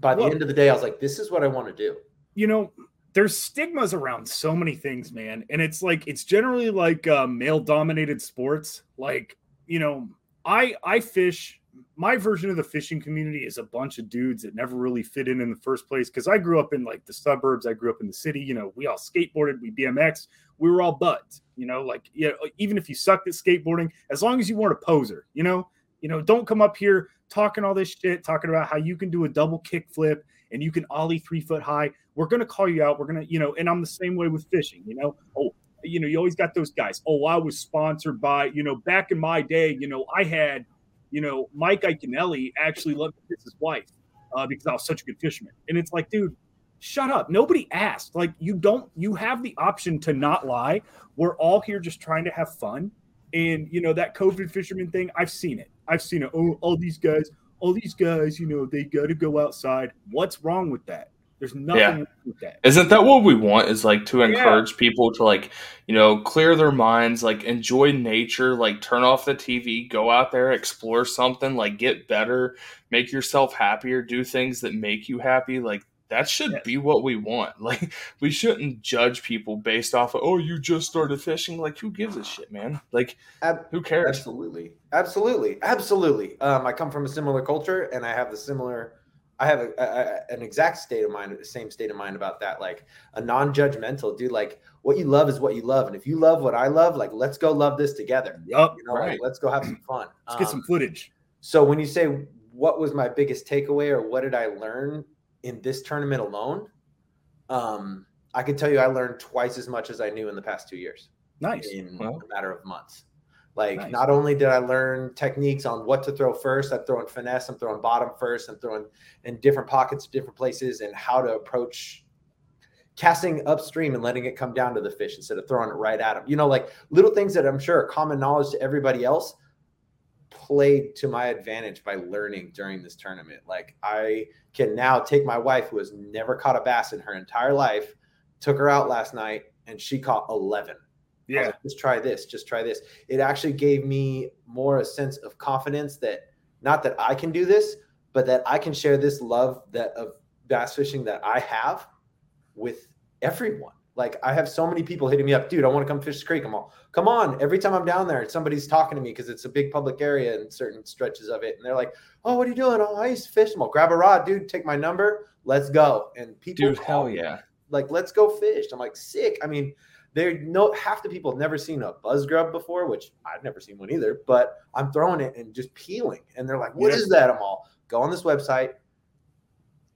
By the Well- end of the day, I was like, this is what I want to do. you know, there's stigmas around so many things, man. And it's like it's generally like uh, male dominated sports. Like, you know, I I fish my version of the fishing community is a bunch of dudes that never really fit in in the first place because I grew up in like the suburbs. I grew up in the city. You know, we all skateboarded, we BMX, we were all buds. You know, like yeah, even if you sucked at skateboarding, as long as you weren't a poser, you know, you know, don't come up here talking all this shit, talking about how you can do a double kick flip and you can ollie three foot high. We're gonna call you out. We're gonna, you know, and I'm the same way with fishing. You know, oh, you know, you always got those guys. Oh, I was sponsored by, you know, back in my day, you know, I had you know, Mike Iaconelli actually loved to kiss his wife uh, because I was such a good fisherman. And it's like, dude, shut up. Nobody asked. Like, you don't, you have the option to not lie. We're all here just trying to have fun. And, you know, that COVID fisherman thing, I've seen it. I've seen it. Oh, all these guys, all these guys, you know, they got to go outside. What's wrong with that? There's nothing yeah. with that. Isn't that what we want? Is like to encourage yeah. people to like, you know, clear their minds, like enjoy nature, like turn off the TV, go out there, explore something, like get better, make yourself happier, do things that make you happy. Like that should yes. be what we want. Like we shouldn't judge people based off of oh you just started fishing. Like who gives a shit, man? Like Ab- who cares? Absolutely, absolutely, absolutely. Um, I come from a similar culture, and I have the similar I have a, a, an exact state of mind, the same state of mind about that. Like a non-judgmental dude. Like what you love is what you love, and if you love what I love, like let's go love this together. Yep. You know, right. like let's go have some fun. Let's um, get some um, footage. So when you say what was my biggest takeaway or what did I learn in this tournament alone, um, I can tell you I learned twice as much as I knew in the past two years. Nice. In well. a matter of months. Like nice. not only did I learn techniques on what to throw first, I'm throwing finesse, I'm throwing bottom first, I'm throwing in different pockets, different places, and how to approach casting upstream and letting it come down to the fish instead of throwing it right at them. You know, like little things that I'm sure are common knowledge to everybody else played to my advantage by learning during this tournament. Like I can now take my wife who has never caught a bass in her entire life, took her out last night and she caught 11 yeah. Like, just try this, just try this. It actually gave me more a sense of confidence that not that I can do this, but that I can share this love that of bass fishing that I have with everyone. Like I have so many people hitting me up, dude. I want to come fish the creek. I'm all, come on. Every time I'm down there, somebody's talking to me because it's a big public area and certain stretches of it, and they're like, "Oh, what are you doing? Oh, I used to fish." I'm all, grab a rod, dude. Take my number. Let's go. And people, dude, hell yeah, like let's go fish. I'm like sick. I mean, they know half the people have never seen a buzz grub before, which I've never seen one either. But I'm throwing it and just peeling, and they're like, "What is that?" I'm all go on this website,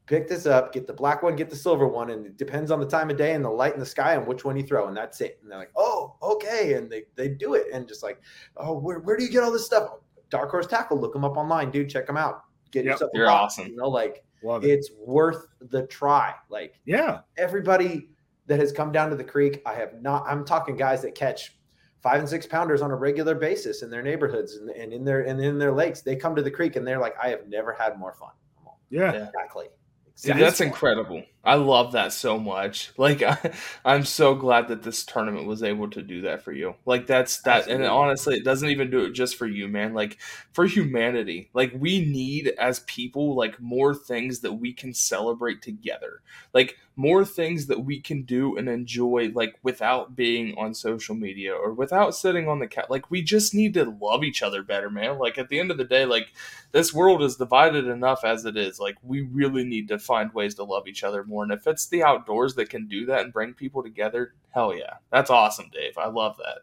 pick this up, get the black one, get the silver one, and it depends on the time of day and the light in the sky and which one you throw, and that's it. And they're like, "Oh, okay," and they they do it, and just like, "Oh, where where do you get all this stuff?" Dark Horse Tackle, look them up online, dude. Check them out. Get yep, yourself. You're box, awesome. You know, like it. it's worth the try. Like, yeah, everybody that has come down to the creek. I have not, I'm talking guys that catch five and six pounders on a regular basis in their neighborhoods and, and in their and in their lakes. They come to the creek and they're like, I have never had more fun. Yeah, exactly. Dude, that's incredible. I love that so much. Like I, am so glad that this tournament was able to do that for you. Like that's that Absolutely. and honestly it doesn't even do it just for you, man. Like for humanity. Like we need as people like more things that we can celebrate together. Like more things that we can do and enjoy like without being on social media or without sitting on the cat. Like we just need to love each other better, man. Like at the end of the day, like this world is divided enough as it is. Like we really need to find ways to love each other more. And if it's the outdoors that can do that and bring people together, hell yeah. That's awesome, Dave. I love that.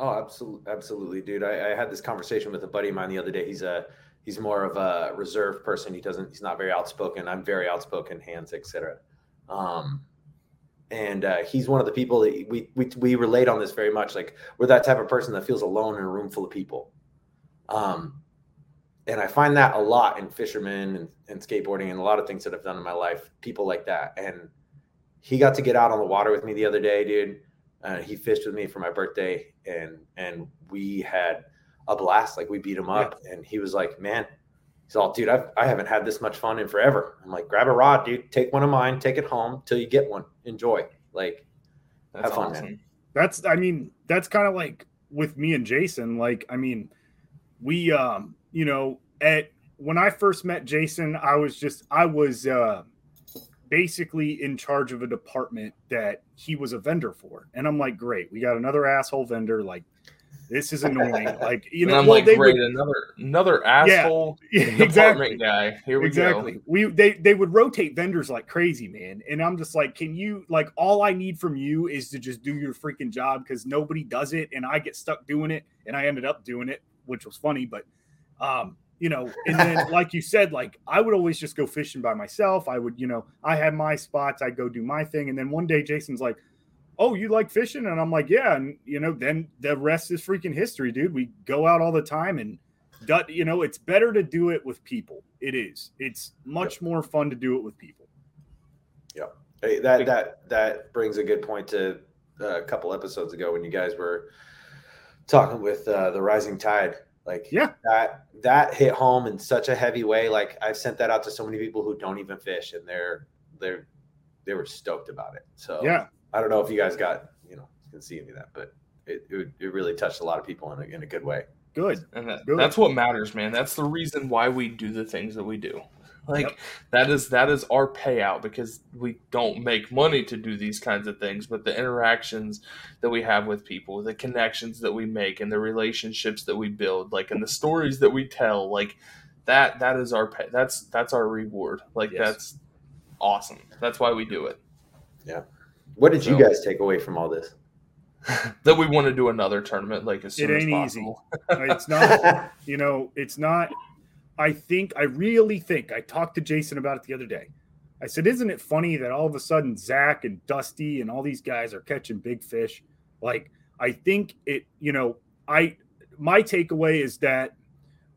Oh, absolutely, absolutely, dude. I, I had this conversation with a buddy of mine the other day. He's a he's more of a reserved person. He doesn't he's not very outspoken. I'm very outspoken, hands, etc. Um, and uh, he's one of the people that we, we we relate on this very much. Like we're that type of person that feels alone in a room full of people. Um, and I find that a lot in fishermen and, and skateboarding and a lot of things that I've done in my life. People like that, and he got to get out on the water with me the other day, dude. Uh, he fished with me for my birthday, and and we had a blast. Like we beat him up, yeah. and he was like, "Man, He's all, dude, I've, I haven't had this much fun in forever. I'm like, grab a rod, dude. Take one of mine. Take it home till you get one. Enjoy. Like, that's have fun, awesome. man. That's, I mean, that's kind of like with me and Jason. Like, I mean, we, um, you know, at when I first met Jason, I was just, I was, uh, basically in charge of a department that he was a vendor for. And I'm like, great, we got another asshole vendor. Like, this is annoying. Like, you know, and I'm well, like, they great, would- another another asshole yeah, department exactly. guy. Here we exactly. go. We they they would rotate vendors like crazy, man. And I'm just like, can you like all I need from you is to just do your freaking job because nobody does it, and I get stuck doing it, and I ended up doing it, which was funny, but um, you know, and then like you said, like I would always just go fishing by myself. I would, you know, I had my spots, I'd go do my thing, and then one day Jason's like, Oh, you like fishing? And I'm like, Yeah, and you know, then the rest is freaking history, dude. We go out all the time and du- you know, it's better to do it with people. It is. It's much more fun to do it with people. Yeah. Hey, that that that brings a good point to uh, a couple episodes ago when you guys were talking with uh, the rising tide. Like, Yeah. that that hit home in such a heavy way. Like, I've sent that out to so many people who don't even fish, and they're they're they were stoked about it. So Yeah. I don't know if you guys got you know can see any of that, but it it, it really touched a lot of people in a, in a good way. Good. And that, Good. that's what matters, man. That's the reason why we do the things that we do. Like Yep. that is that is our payout because we don't make money to do these kinds of things, but the interactions that we have with people, the connections that we make, and the relationships that we build, like and the stories that we tell, like that that is our pay. That's that's our reward. Like Yes. that's awesome. That's why we do it. Yeah. What did you guys take away from all this? That we want to do another tournament like as soon It as ain't easy. It's not you know, it's not. I think, I really think, I talked to Jason about it the other day. I said, Isn't it funny that all of a sudden Zech and Dusty and all these guys are catching big fish? Like, I think it, you know, I, my takeaway is that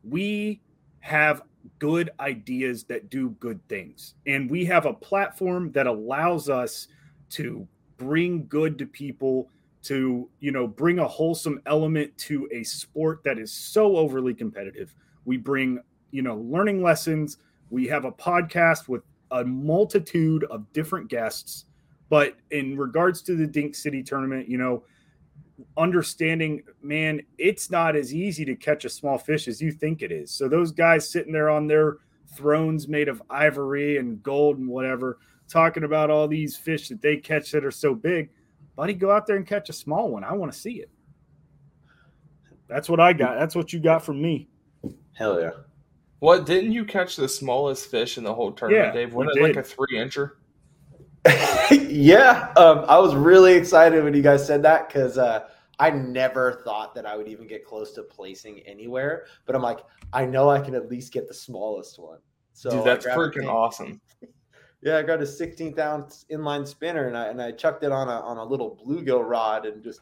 we have good ideas that do good things. And we have a platform that allows us to bring good to people to you know bring a wholesome element to a sport that is so overly competitive we bring you know learning lessons we have a podcast with a multitude of different guests but in regards to the dink city tournament you know understanding man it's not as easy to catch a small fish as you think it is so those guys sitting there on their thrones made of ivory and gold and whatever talking about all these fish that they catch that are so big buddy, go out there and catch a small one. I want to see it. That's what I got. That's what you got from me. Hell yeah. What didn't you catch the smallest fish in the whole tournament, Yeah, Dave? Wasn't it like a three incher? yeah, um, I was really excited when you guys said that because uh, I never thought that I would even get close to placing anywhere. But I'm like, I know I can at least get the smallest one. So Dude, that's freaking awesome. Yeah, I got a 16th ounce inline spinner and I and I chucked it on a on a little bluegill rod and just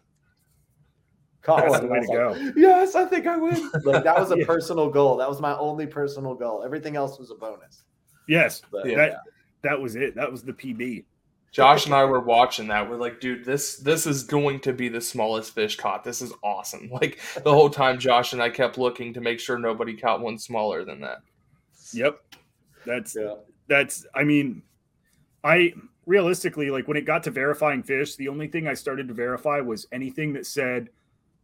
caught That's one. the way to was go. Yes, I think I win. Like that was a Yeah. personal goal. That was my only personal goal. Everything else was a bonus. Yes, But Yeah. that that was it. That was the PB. Josh and I were watching that. We're like, dude, this this is going to be the smallest fish caught. This is awesome. Like the whole time, Josh and I kept looking to make sure nobody caught one smaller than that. Yep. That's yeah. that's I mean, I realistically like when it got to verifying fish, the only thing I started to verify was anything that said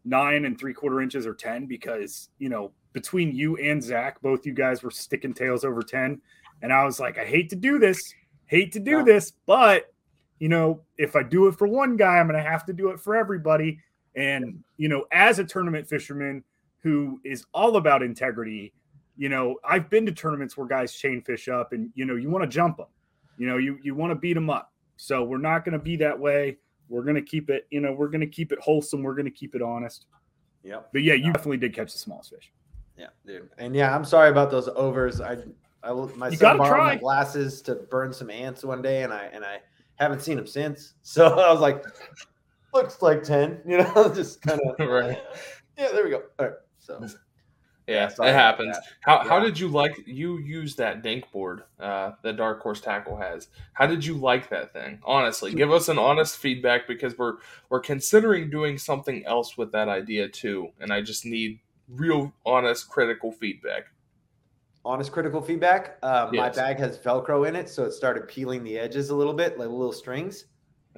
nine and three quarter inches or 10, because you know, between you and Zech, both you guys were sticking tails over 10. And I was like, I hate to do this, hate to do Yeah. this, but you know, if I do it for one guy, I'm gonna have to do it for everybody. And you know, as a tournament fisherman who is all about integrity, you know, I've been to tournaments where guys chain fish up and you know, you want to jump them. You know, you you want to beat them up. So we're not going to be that way. We're going to keep it, you know, we're going to keep it wholesome. We're going to keep it honest. Yeah. But yeah, you definitely did catch the smallest fish. Yeah, dude. And yeah, I'm sorry about those overs. I, I my You son gotta borrowed try. my glasses to burn some ants one day, and I and I haven't seen him since. So I was like, looks like ten, you know, just kind of Right. Yeah, there we go. All right. So Yeah, it happens. that. How how did you like you use that dink board uh, that Dark Horse Tackle has? How did you like that thing? Honestly, give us an honest feedback because we're we're considering doing something else with that idea too, and I just need real honest critical feedback. honest critical feedback. Um, My bag has Velcro in it, so it started peeling the edges a little bit, like little strings.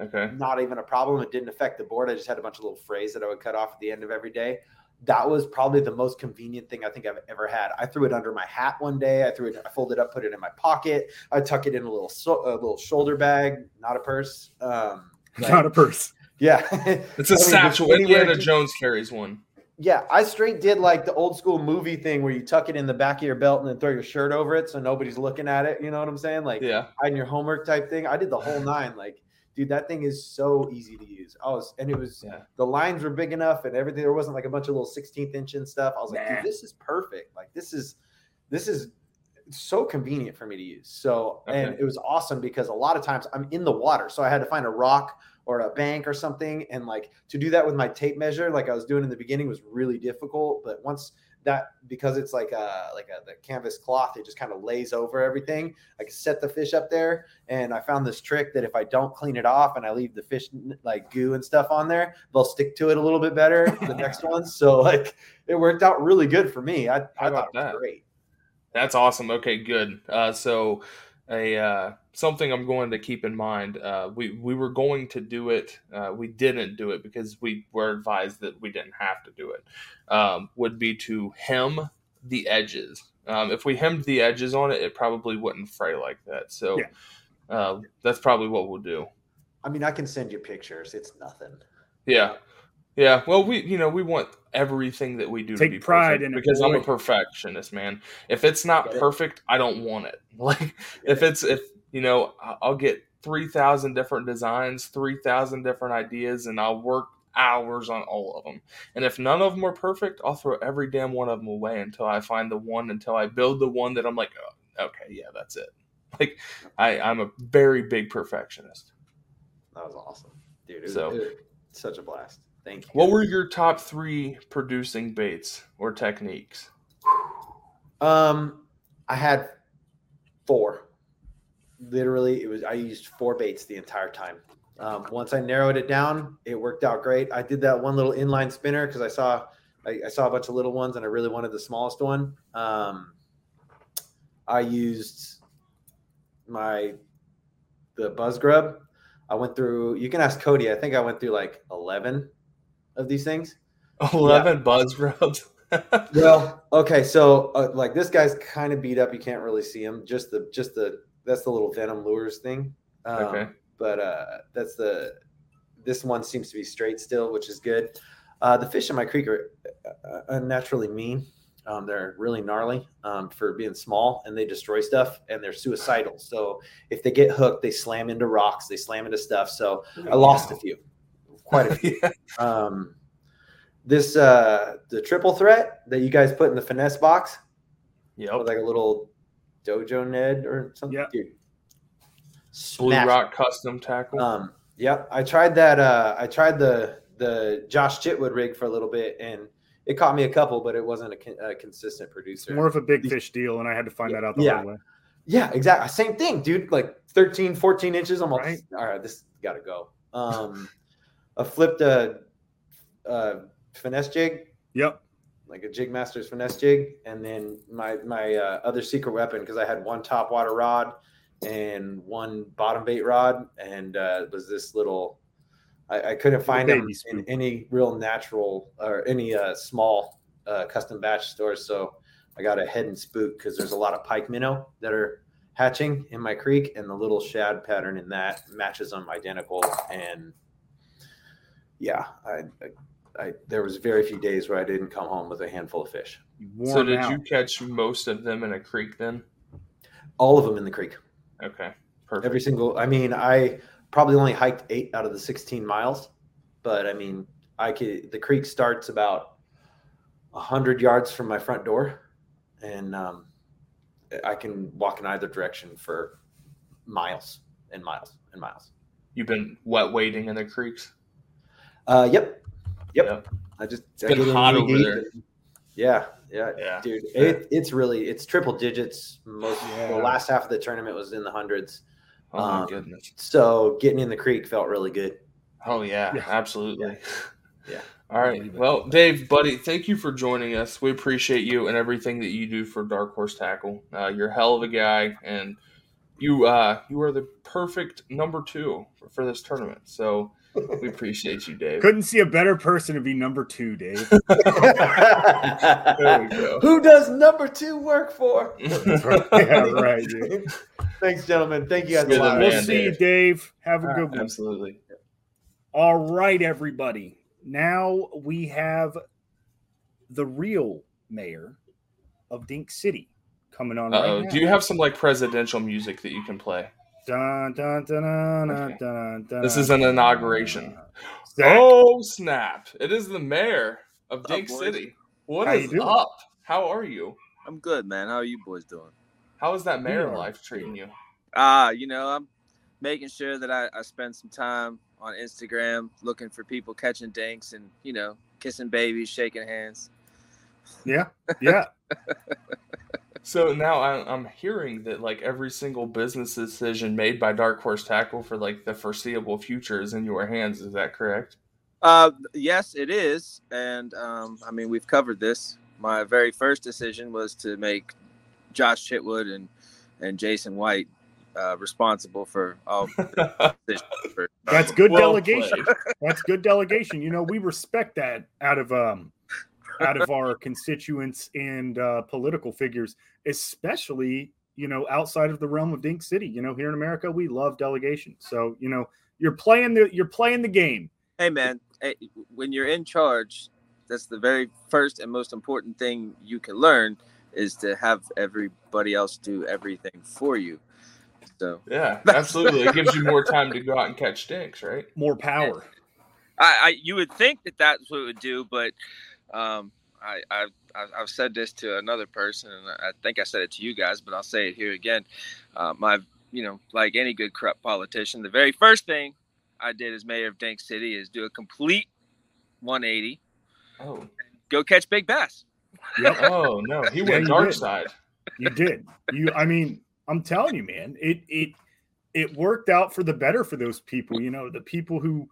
Okay. Not even a problem. It didn't affect the board. I just had a bunch of little frays that I would cut off at the end of every day. That was probably the most convenient thing I think I've ever had. I threw it under my hat one day. I threw it, I folded up, put it in my pocket. I tuck it in a little, a little shoulder bag, not a purse. Um, like, not a purse. Yeah, it's a I mean, satchel. Indiana Jones carries one. Yeah, I straight did like the old school movie thing where you tuck it in the back of your belt and then throw your shirt over it so nobody's looking at it. You know what I'm saying? Like, yeah, hiding your homework type thing. I did the whole nine. Like, dude, that thing is so easy to use. I was, and it was yeah. the lines were big enough and everything. There wasn't like a bunch of little 16th inch and stuff. I was like, dude, this is perfect. Like, this is, this is so convenient for me to use. So, okay. and it was awesome because a lot of times I'm in the water, so I had to find a rock or a bank or something. And like to do that with my tape measure, like I was doing in the beginning, was really difficult. But once that because it's like a like a the canvas cloth, it just kind of lays over everything. I can set the fish up there, and I found this trick that if I don't clean it off and I leave the fish like goo and stuff on there, they'll stick to it a little bit better the next ones. So like it worked out really good for me. I, I thought it was that? great. That's awesome. Okay, good. Uh, so a uh, something I'm going to keep in mind. Uh, we we were going to do it. Uh, we didn't do it because we were advised that we didn't have to do it. Um, would be to hem the edges. Um, if we hemmed the edges on it, it probably wouldn't fray like that. So yeah. Uh, that's probably what we'll do. I mean, I can send you pictures. It's nothing. Yeah. Yeah, well, we you know we want everything that we do Take to be pride in because I'm a perfectionist, man. If it's not perfect, I don't want it. Like if it's if you know I'll get three thousand different designs, three thousand different ideas, and I'll work hours on all of them. And if none of them are perfect, I'll throw every damn one of them away until I find the one until I build the one that I'm like, oh, okay, yeah, that's it. Like I I'm a very big perfectionist. That was awesome, dude. It so. it such a blast. Thank you. What were your top three producing baits or techniques? Um, I had four. Literally, it was I used four baits the entire time. Um, once I narrowed it down, it worked out great. I did that one little inline spinner because I saw I, I, saw a bunch of little ones and I really wanted the smallest one. Um, I used my the buzz grub. I went through. You can ask Cody. I think I went through like eleven of these things. Eleven yeah. buzz grubs. well, okay, so uh, like this guy's kind of beat up. You can't really see him. Just the just the that's the little venom lures thing. Um, okay. But uh, that's the this one seems to be straight still, which is good. Uh, the fish in my creek are uh, unnaturally mean. Um, they're really gnarly um, for being small and they destroy stuff and they're suicidal. So if they get hooked, they slam into rocks, they slam into stuff. So I lost a few quite a few. yeah. um, this uh, the triple threat that you guys put in the finesse box. Yeah, like a little dojo Ned or something. Yeah. Dude, Blue Rock custom tackle. Um, yep, I tried that. Uh, I tried the the Josh Chitwood rig for a little bit, and it caught me a couple, but it wasn't a, a consistent producer. More of a big fish deal, and I had to find yeah. that out the yeah. hard way. Yeah, exactly. Same thing, dude. Like 13, 14 inches. I'm like, all right, this got to go. Um, I flipped a, a finesse jig. Yep. Like a jig master's finesse jig, and then my my uh, other secret weapon because I had one top water rod and one bottom bait rod, and uh, it was this little. I, I couldn't find them in any real natural or any uh, small uh, custom batch stores, so I got a Heddon Spook because there's a lot of pike minnow that are hatching in my creek, and the little shad pattern in that matches them identical, and yeah, I, I, I, there was very few days where I didn't come home with a handful of fish. So did out. you catch most of them in a creek then? All of them in the creek. Okay, perfect. Every single. I mean, I probably only hiked eight out of the sixteen miles, but I mean, I could. The creek starts about hundred yards from my front door, and um, I can walk in either direction for miles and miles and miles. You've been wet wading in the creeks. Uh, yep, yep. yep. I just it's I been hot over there. yeah, yeah, yeah, dude. Yeah. It, it's really it's triple digits. Most yeah. the last half of the tournament was in the hundreds. Oh um, my goodness! So getting in the creek felt really good. Oh yeah, yeah. absolutely. Yeah. All right. Well, Dave, buddy, thank you for joining us. We appreciate you and everything that you do for Dark Horse Tackle. Uh, you're a hell of a guy, and you uh, you are the perfect number two for, for this tournament. So We appreciate you, Dave. Couldn't see a better person to be number two, Dave. There we go. Who does number two work for? yeah, right. Dude. Thanks, gentlemen. Thank you guys You're a lot. We'll man, see you, Dave. Dave. Have a All good right, one. Absolutely. All right, everybody. Now we have the real mayor of Dink City coming on right now. Do you have some like presidential music that you can play? Dun, dun, dun, dun, dun, Okay. dun, dun, This is an inauguration. Zech, Oh snap! It is the mayor of Dink boys? City. What How is you up? How are you? I'm good, man. How are you boys doing? How is that mayor Yeah. life treating you? Ah, you know, I'm making sure that I, I spend some time on Instagram looking for people catching dinks and, you know, kissing babies, shaking hands. yeah, yeah. So now I- I'm hearing that like every single business decision made by Dark Horse Tackle for like the foreseeable future is in your hands. Is that correct? Uh, yes, it is. And, um, I mean, we've covered this. My very first decision was to make Josh Chitwood and, and Jason White uh, responsible for all decisions. For, That's good Well delegation. That's good delegation. You know, we respect that out of um out of our constituents and uh, political figures, especially you know outside of the realm of Dink City. You know, here in America, we love delegation. So you know, you're playing the you're playing the game. hey man hey, when you're in charge that's the very first and most important thing you can learn is to have everybody else do everything for you so Yeah, absolutely. It gives you more time to go out and catch dinks, right? More power. I, I you would think that that's what it would do but um I, I I- I've said this to another person, and I think I said it to you guys, but I'll say it here again. Uh, my, you know, like any good corrupt politician, the very first thing I did as mayor of Dink City is do a complete 180, Oh, go catch big bass. Yep, oh no, he went you dark did. side. you did. You, I mean, I'm telling you, man, it it it worked out for the better for those people. You know, the people who,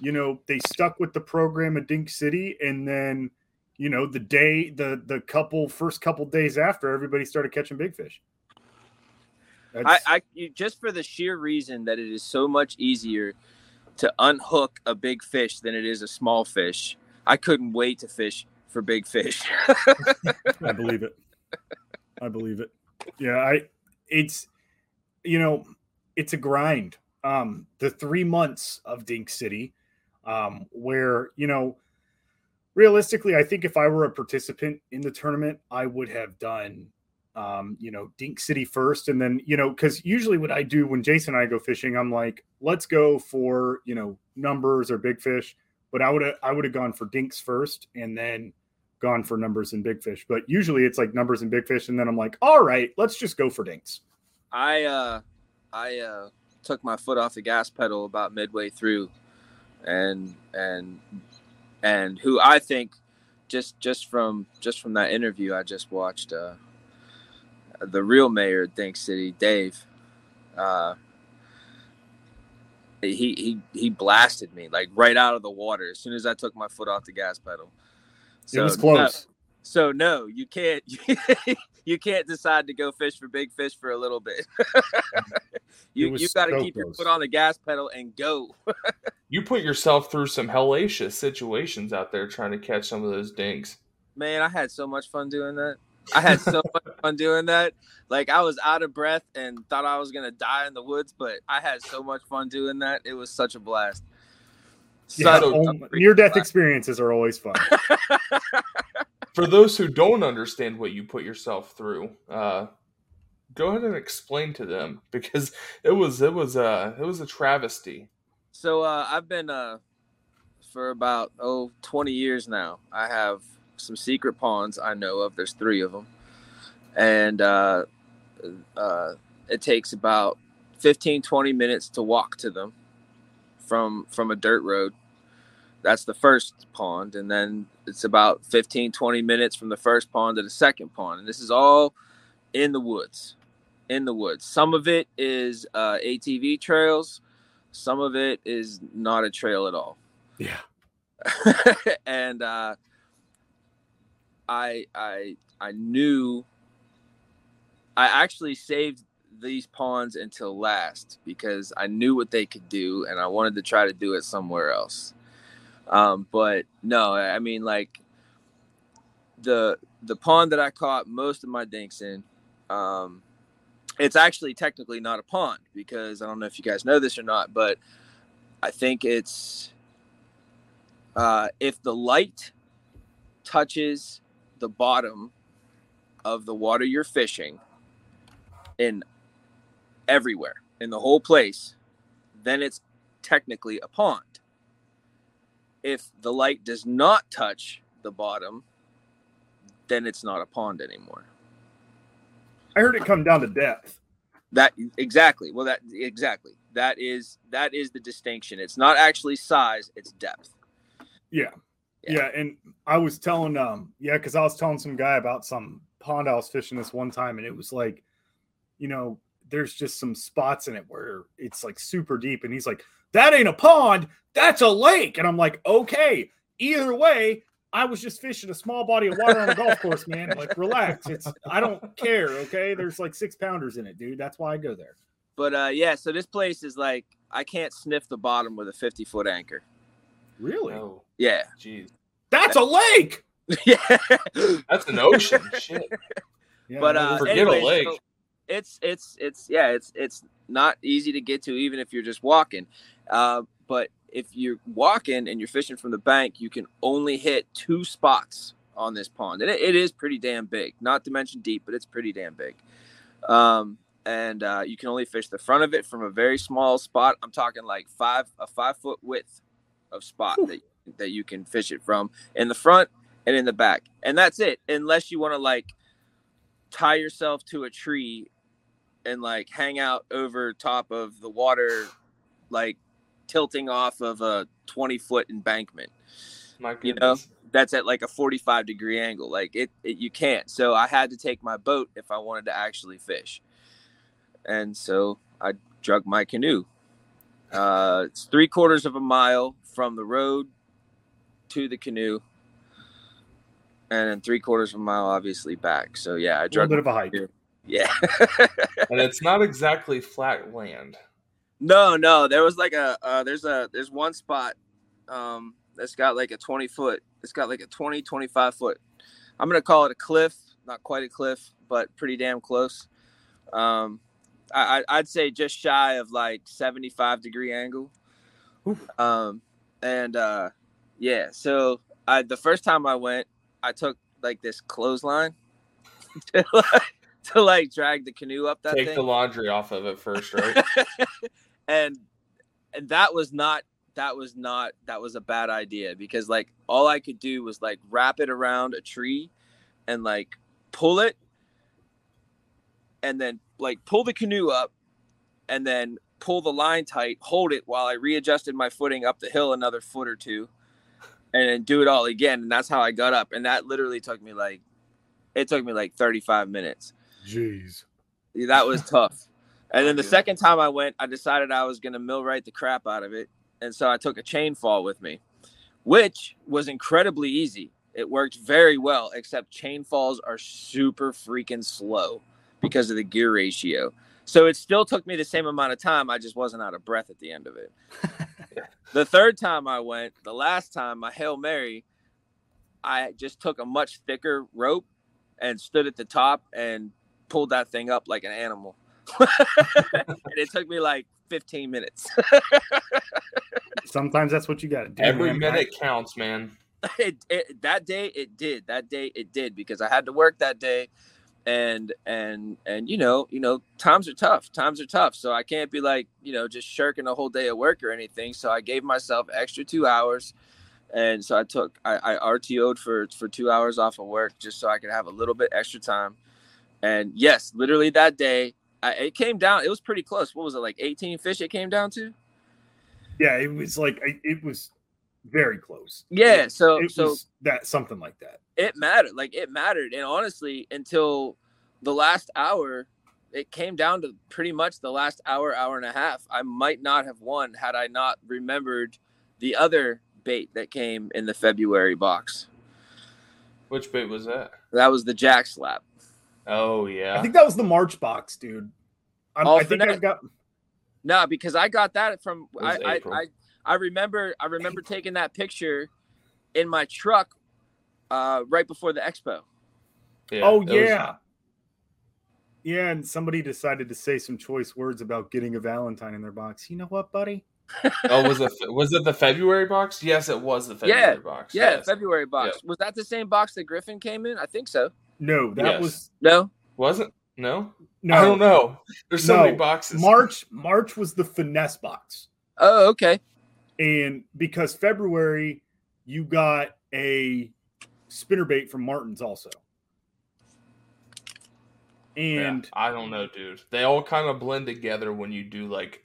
you know, they stuck with the program at Dink City, and then, you know, the day the the couple first couple days after, everybody started catching big fish. I, That's- I just for the sheer reason that it is so much easier to unhook a big fish than it is a small fish. I couldn't wait to fish for big fish. I believe it. I believe it. Yeah, I it's you know, it's a grind. Um the 3 months of Dink City um where, you know, realistically I think if I were a participant in the tournament, I would have done um, you know, Dink City first and then, you know, cuz usually what I do when Jason and I go fishing, I'm like, let's go for, you know, numbers or big fish, but I would have I would have gone for dinks first and then gone for numbers and big fish. But usually it's like numbers and big fish, and then I'm like, all right, let's just go for dinks. I uh I uh took my foot off the gas pedal about midway through and and and who I think just just from just from that interview I just watched uh the real mayor of Dink City, Dave, uh he he he blasted me like right out of the water as soon as I took my foot off the gas pedal. it was no- close. so no, you can't. you can't decide to go fish for big fish for a little bit. you was you got to keep your foot on the gas pedal and go. You put yourself through some hellacious situations out there trying to catch some of those dinks. Man, I had so much fun doing that. I had so much fun doing that. Like I was out of breath and thought I was gonna die in the woods, but I had so much fun doing that. It was such a blast. Yeah, Such a um, freaking near-death experiences are always fun. For those who don't understand what you put yourself through, uh, go ahead and explain to them because it was it was uh it was a travesty. So uh, I've been uh, for about oh 20 years now. I have some secret ponds I know of. There's three of them, and uh, uh, it takes about 15 20 minutes to walk to them from from a dirt road. That's the first pond, and then it's about 15 20 minutes from the first pond to the second pond, and this is all in the woods. In the woods. Some of it is uh, ATV trails some of it is not a trail at all Yeah. and uh i i i knew i actually saved these ponds until last because I knew what they could do and I wanted to try to do it somewhere else. Um, but no, I mean like the the pond that I caught most of my dinks in, um, it's actually technically not a pond because I don't know if you guys know this or not, but I think it's uh, if the light touches the bottom of the water you're fishing in everywhere in the whole place, then it's technically a pond. If the light does not touch the bottom, then it's not a pond anymore. I heard it come down to depth. That exactly. Well, that exactly. That is that is the distinction. It's not actually size; it's depth. Yeah. Yeah, yeah and I was telling um yeah, because I was telling some guy about some pond I was fishing this one time, and it was like, you know, there's just some spots in it where it's like super deep, and he's like, "That ain't a pond, that's a lake," and I'm like, "Okay." Either way, I was just fishing a small body of water on a golf course, man. Like, relax. It's I don't care. Okay, there's like six pounders in it, dude. That's why I go there. But uh, yeah, so this place is like I can't sniff the bottom with a 50 foot anchor. Really? Oh, Yeah. jeez. That's a lake. yeah. That's an ocean. Shit. Yeah, but uh, is- Forget a lake. so it's it's it's yeah, it's it's not easy to get to even if you're just walking. Uh, but if you're walking and you're fishing from the bank, you can only hit two spots on this pond, and it, it is pretty damn big. Not to mention deep, but it's pretty damn big. Um, and uh, you can only fish the front of it from a very small spot. I'm talking like five a five foot width of spot that that you can fish it from in the front and in the back, and that's it. Unless you want to like tie yourself to a tree and like hang out over top of the water, like tilting off of a 20 foot embankment. You know? That's at like a 45 degree angle. Like it, it, you can't. So I had to take my boat if I wanted to actually fish. And so I drug my canoe. Uh, it's three quarters of a mile from the road to the canoe. And then three quarters of a mile, obviously, back. So yeah, I a little drug. bit of a hike. Yeah. And it's not exactly flat land. No, no. There was like a uh, there's a there's one spot um that's got like a 20 foot. It's got like a 20 25 foot. I'm gonna call it a cliff, not quite a cliff, but pretty damn close. Um, I, I'd say just shy of like 75 degree angle. Um, and uh, yeah. So I the first time I went, I took like this clothesline to like, to like drag the canoe up that Take thing the laundry off of it first, right? and and that was not that was not that was a bad idea because like all I could do was like wrap it around a tree and like pull it and then like pull the canoe up and then pull the line tight, hold it while I readjusted my footing up the hill another foot or two and then do it all again and that's how I got up and that literally took me like it took me like 35 minutes. Jeez. That was tough. And then the Yeah. second time I went, I decided I was going to millwright the crap out of it. And so I took a chain fall with me, which was incredibly easy. It worked very well, except chain falls are super freaking slow because of the gear ratio. So it still took me the same amount of time. I just wasn't out of breath at the end of it. the third time I went, the last time, my Hail Mary, I just took a much thicker rope and stood at the top and pulled that thing up like an animal. and it took me like 15 minutes. Sometimes that's what you got to do. Every man. minute counts, man. it, it, that day it did. That day it did because I had to work that day and and and you know, you know, times are tough. Times are tough. So I can't be like, you know, just shirking a whole day of work or anything. So I gave myself extra 2 hours and so I took I, I RTO'd for for 2 hours off of work just so I could have a little bit extra time. And yes, literally that day I, it came down. It was pretty close. What was it like? 18 fish it came down to? Yeah, it was like it was very close. Yeah, It- so- it so- was that something like that. it mattered like it mattered and honestly until the last hour it came down to pretty much the last hour hour and a half i might not have won had i not remembered the other bait that came in the february box Which bait was that? that was the jack slap Oh yeah. I think that was the March box, dude. I'm, All I think. I've got. No, because I got that from I, I, I I remember I remember taking that picture in my truck uh, right before the expo. Yeah, oh it was- yeah. Yeah, and somebody decided to say some choice words about getting a Valentine in their box. You know what, buddy? oh, was it was it the February box? Yes, it was the February box. Yeah, yes. February box. Was that the same box that Griffon came in? I think so. No, that Yes. was No. wasn't. No, no. I don't know. There's so No. many boxes. March. March was the finesse box, Oh, okay. and because February, you got a spinnerbait from Martin's also, Yeah, and I don't know, dude. They all kind of blend together when you do like.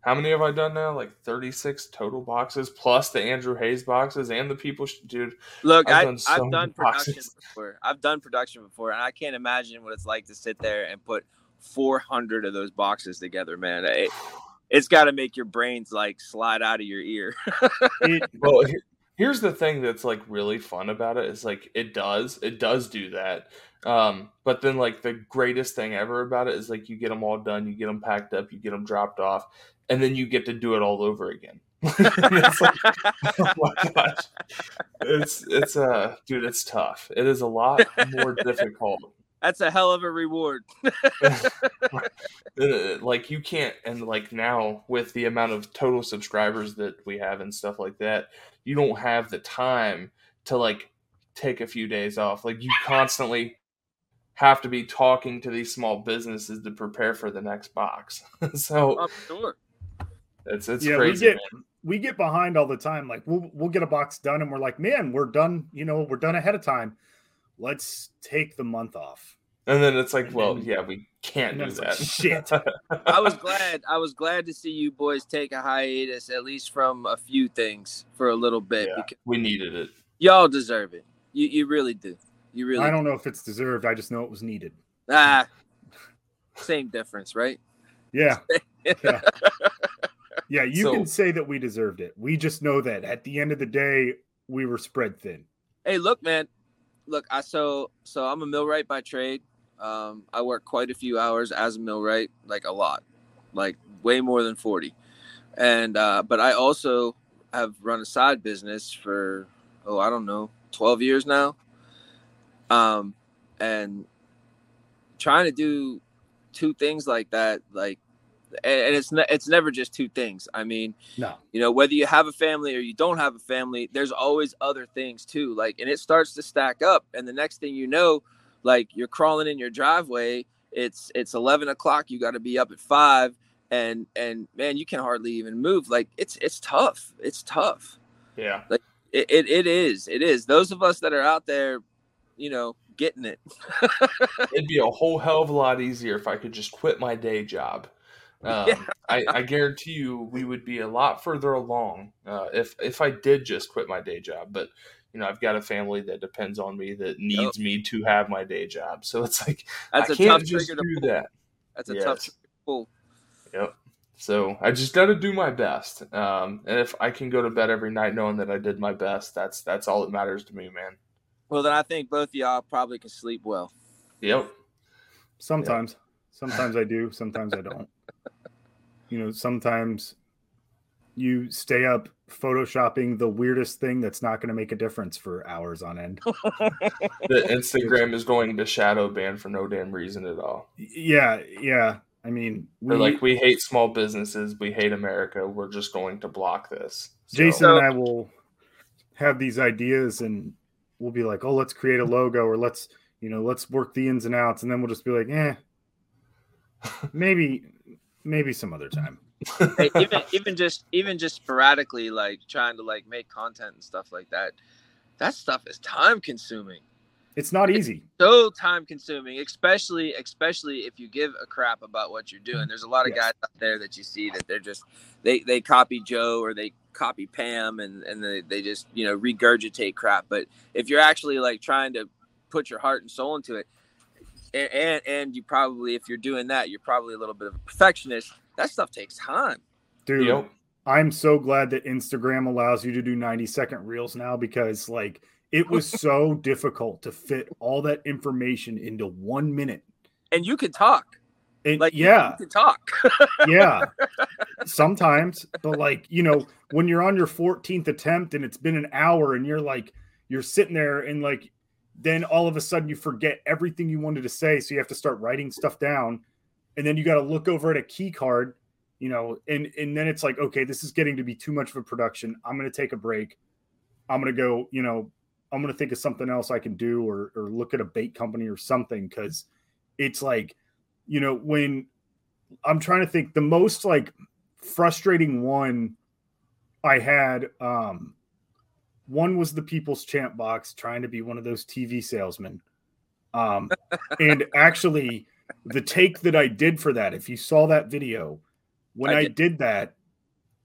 How many have I done now? Like 36 total boxes plus the Andrew Hayes boxes and the people. Sh- dude, Look, I've I, done so I've done production boxes. before. I've done production before, and I can't imagine what it's like to sit there and put 400 of those boxes together, man. It, it's got to make your brains like slide out of your ear. it, well he- here's the thing that's like really fun about it is like it does it does do that. Um but then like the greatest thing ever about it is like you get them all done you get them packed up you get them dropped off and then you get to do it all over again. It's like oh my gosh. It's it's uh dude it's tough. It is a lot more difficult That's a hell of a reward. Like you can't and like now with the amount of total subscribers that we have and stuff like that you don't have the time to like take a few days off like you constantly have to be talking to these small businesses to prepare for the next box so oh, I'm sure. it's it's yeah, crazy we get man. we get behind all the time. Like we'll we'll get a box done, and we're like, man, we're done. You know, we're done ahead of time. Let's take the month off. and then it's like and well then- yeah we can't do that like, shit. I was glad. I was glad to see you boys take a hiatus, at least from a few things for a little bit, Yeah. because we needed it y'all deserve it. You you really do. You really I don't know if it's deserved. I just know it was needed. ah. Same difference, right? Yeah. Yeah. Yeah, you So- can say that we deserved it. We just know that at the end of the day, we were spread thin. Hey, look, man. Look, I so so I'm a millwright by trade. Um, I work quite a few hours as a millwright, like a lot, like way more than forty. And uh, but I also have run a side business for oh I don't know twelve years now. Um, and trying to do two things like that, like, and, and it's ne- it's never just two things. I mean, No. you know whether you have a family or you don't have a family there's always other things too like and it starts to stack up and the next thing you know like you're crawling in your driveway it's it's 11 o'clock you got to be up at five and and man you can hardly even move like it's it's tough it's tough yeah it, it, it is it is those of us that are out there you know getting it it'd be a whole hell of a lot easier if I could just quit my day job. Um, Yeah. I, I guarantee you, we would be a lot further along uh, if if I did just quit my day job. But you know, I've got a family that depends on me that needs me to have my day job. So it's like that's I a can't tough just trigger to do pull that. that's a Yes. tough pull Yep. So I just got to do my best. Um, and if I can go to bed every night knowing that I did my best, that's that's all that matters to me, man. well then i think both of y'all probably can sleep well Yep. Sometimes. Sometimes I do, sometimes I don't. You know, sometimes you stay up photoshopping the weirdest thing that's not going to make a difference for hours on end. The Instagram is going to shadow ban for no damn reason at all. Yeah, yeah. I mean, They're we, like, we hate small businesses. We hate America. We're just going to block this. So- Jason and I will have these ideas and we'll be like, oh, let's create a logo or let's, you know, let's work the ins and outs. And then we'll just be like, eh, maybe, maybe some other time. hey, even even just even just sporadically like trying to like make content and stuff like that that stuff is time consuming It's not easy. so time consuming especially especially if you give a crap about what you're doing there's a lot of Yes. guys out there that you see that they're just they they copy joe or they copy pam and and they, they just you know regurgitate crap but if you're actually like trying to put your heart and soul into it and and, and you probably if you're doing that you're probably a little bit of a perfectionist that stuff takes time Dude, Yep. I'm so glad that Instagram allows you to do 90 second reels now because like it was so difficult to fit all that information into one minute. and you can talk And Like, yeah, to talk. yeah. Sometimes, but like, you know, when you're on your 14th attempt and it's been an hour and you're like, you're sitting there and like, then all of a sudden you forget everything you wanted to say. So you have to start writing stuff down. And then you got to look over at a key card, you know, and, and then it's like, okay, this is getting to be too much of a production. I'm going to take a break. I'm going to go, you know, I'm going to think of something else I can do or, or look at a bait company or something. Cause it's like, you know, when I'm trying to think the most like frustrating one I had, um, one was the People's Champ box trying to be one of those TV salesmen. Um, and actually, the take that I did for that, if you saw that video, when I, I did. did. that,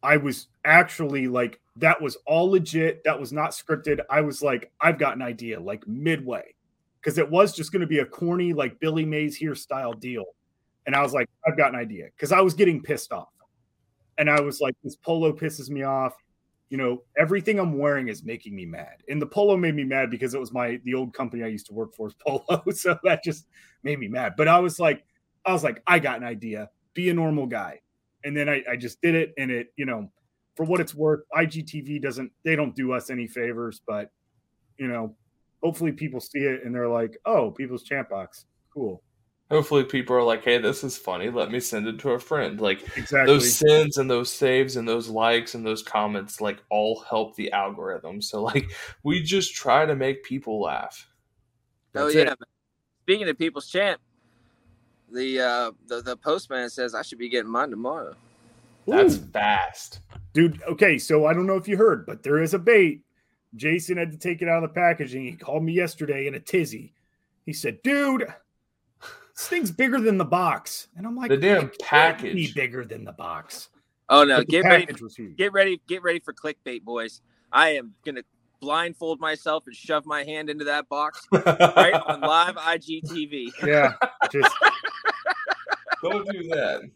I was actually like, that was all legit. That was not scripted. I was like, I've got an idea, like midway, because it was just going to be a corny, like Billy Mays here style deal. And I was like, I've got an idea because I was getting pissed off. And I was like, this polo pisses me off. You know, everything I'm wearing is making me mad. And the polo made me mad because it was my the old company I used to work for is polo. So that just made me mad. But I was like, I was like, I got an idea. Be a normal guy. And then I, I just did it. And it, you know, for what it's worth, IGTV doesn't they don't do us any favors, but you know, hopefully people see it and they're like, oh, people's champ box. Cool. Hopefully, people are like, "Hey, this is funny. Let me send it to a friend." Like Exactly. those sends and those saves and those likes and those comments, like all help the algorithm. So, like, we just try to make people laugh. Oh yeah. it. Speaking of people's champ, the uh the, the postman says I should be getting mine tomorrow. That's Ooh. fast. dude. Okay, so I don't know if you heard, but there is a bait. Jason had to take it out of the packaging. He called me yesterday in a tizzy. He said, "Dude, this thing's bigger than the box," and I'm like, The damn "It can't Be bigger than the box. Oh no, get ready package was huge. get ready get ready for clickbait boys. I am gonna blindfold myself and shove my hand into that box right on live IGTV. yeah, just Don't do that.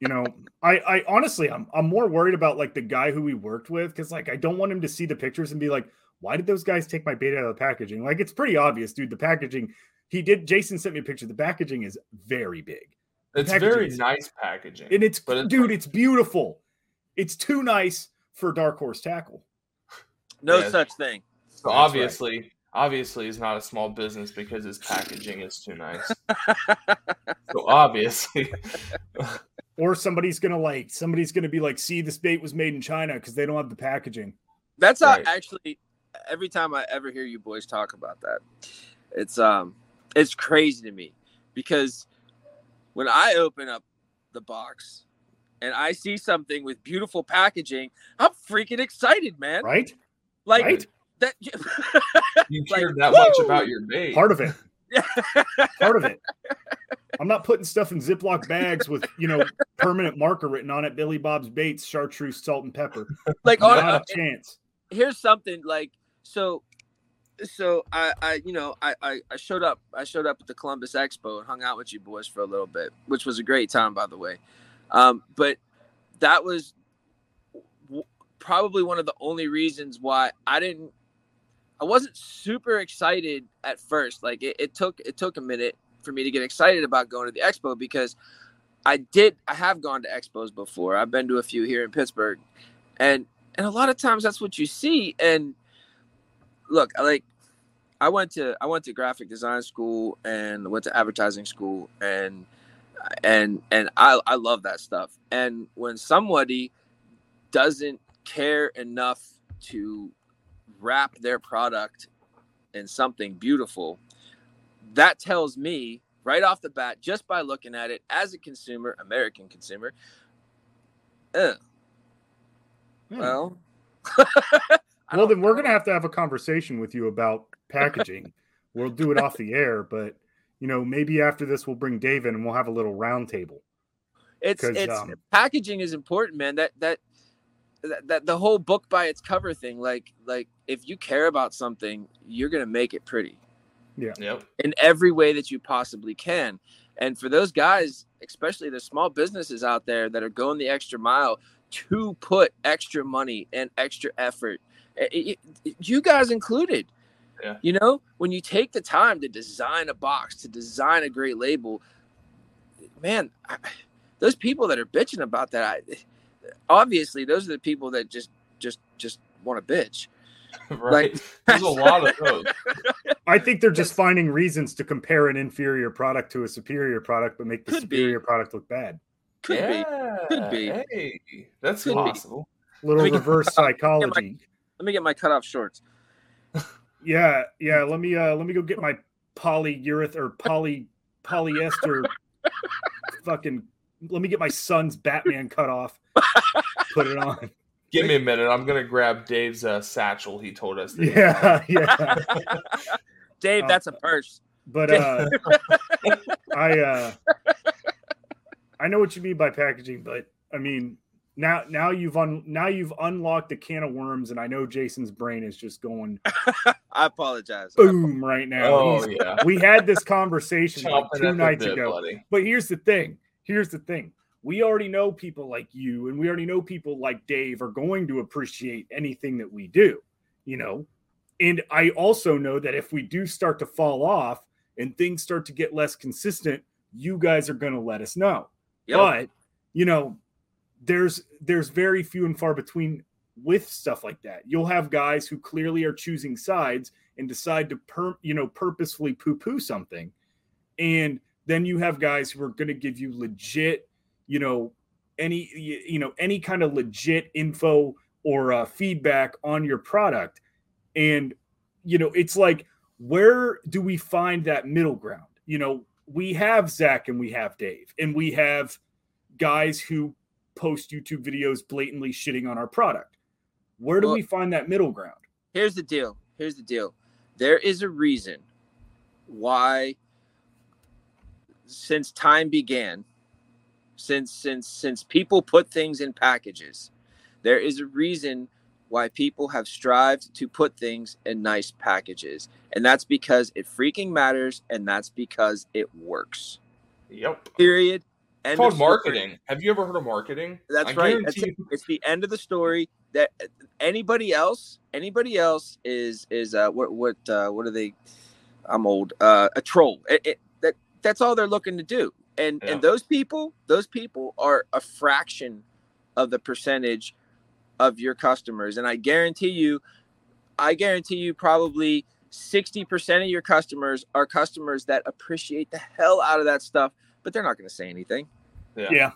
you know, I, I honestly, I'm, I'm more worried about like the guy who we worked with because like I don't want him to see the pictures and be like, why did those guys take my bait out of the packaging? Like it's pretty obvious, dude. The packaging, he did. Jason sent me a picture. The packaging is very big, It's very is- nice packaging. and it's, But it's dude, like- it's beautiful. It's too nice for Dark Horse Tackle. No Yeah. such thing. So That's right. obviously, obviously, it's not a small business because his packaging is too nice. so obviously, Or somebody's gonna like, somebody's gonna be like, see, this bait was made in China because they don't have the packaging. That's how Right. actually every time I ever hear you boys talk about that, it's um it's crazy to me because when I open up the box and I see something with beautiful packaging, I'm freaking excited, man. Right? Like right? that you Like, cared that much about your bait. Part of it. part of it. I'm not putting stuff in Ziploc bags with you know permanent marker written on it. Billy Bob's baits, chartreuse, salt, and pepper. like on Not a chance. here's something like so so I, I you know I, I i showed up i showed up at the columbus expo and hung out with you boys for a little bit which was a great time by the way. Um but that was w- probably one of the only reasons why i didn't i wasn't super excited at first. Like it, it took it took a minute for me to get excited about going to the expo because i did i have gone to expos before. I've been to a few here in pittsburgh. And and a lot of times that's what you see. And look I like i went to i went to graphic design school and went to advertising school and and and i i love that stuff and when somebody doesn't care enough to wrap their product in something beautiful that tells me right off the bat just by looking at it as a consumer american consumer uh, Hmm. well well, don't- then we're gonna have to have a conversation with you about packaging. we'll do it off the air, but you know, maybe after this we'll bring Dave in and we'll have a little round table. it's 'Cause, it's um, packaging is important man that, that that that the whole book by its cover thing like like if you care about something you're gonna make it pretty yeah Yep. in every way that you possibly can and for those guys especially the small businesses out there that are going the extra mile to put extra money and extra effort eh, you guys included Yeah. you know when you take the time to design a box to design a great label man, I, those people that are bitching about that, I, obviously those are the people that just just just want to bitch. right. Like, There's a lot of those. I think they're just finding reasons to compare an inferior product to a superior product, but make the superior be. product look bad. Could yeah, be. Could be. Hey, that's Could possible. Be. Little reverse psychology. Let me, my, let me get my cutoff shorts. Yeah, yeah. Let me uh let me go get my polyureth or poly polyester fucking let me get my son's Batman cut off. Put it on. Give me a minute. I'm gonna grab Dave's uh, satchel. He told us. Yeah, yeah. Dave, that's a purse. But uh, I uh, I know what you mean by packaging, but I mean now now you've un, now you've unlocked a can of worms, and I know Jason's brain is just going. I apologize. Boom! Right now. Oh yeah. We had this conversation like two nights bit, ago. Buddy. But here's the thing. Here's the thing we already know people like you and we already know people like Dave are going to appreciate anything that we do, you know. And I also know that if we do start to fall off and things start to get less consistent, you guys are going to let us know. Yep. But, you know, there's there's very few and far between with stuff like that. You'll have guys who clearly are choosing sides and decide to per, you know purposefully poo-poo something. And then you have guys who are going to give you legit you know any you know any kind of legit info or uh, feedback on your product and you know it's like where do we find that middle ground you know we have Zech and we have dave and we have guys who post youtube videos blatantly shitting on our product. Where do well, we find that middle ground? Here's the deal. Here's the deal. There is a reason why since time began since since since people put things in packages there is a reason why people have strived to put things in nice packages. And that's because it freaking matters and that's because it works. Yep period it's called marketing. Have you ever heard of marketing? That's I right. that's it's the end of the story that anybody else anybody else is is uh what what uh what are they i'm old uh a troll. It, it, that that's all they're looking to do. And and those people those people are a fraction of the percentage of your customers. And i guarantee you i guarantee you probably 60% of your customers are customers that appreciate the hell out of that stuff but they're not going to say anything yeah yeah,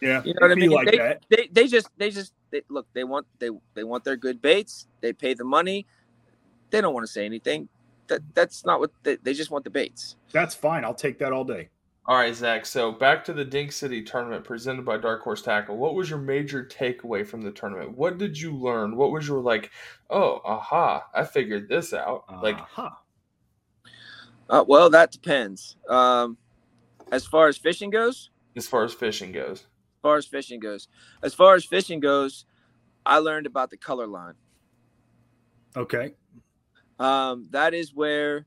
yeah. you know what i mean like they, that. They, they just they just they, look they want they they want their good baits they pay the money they don't want to say anything that that's not what they, they just want the baits that's fine i'll take that all day all right, Zech. So back to the Dink City tournament presented by Dark Horse Tackle. What was your major takeaway from the tournament? What did you learn? What was your like? Oh, aha! I figured this out. Uh-huh. Like, uh, well, that depends. Um, as far as fishing goes. As far as fishing goes. As far as fishing goes. As far as fishing goes, I learned about the color line. Okay. Um, that is where.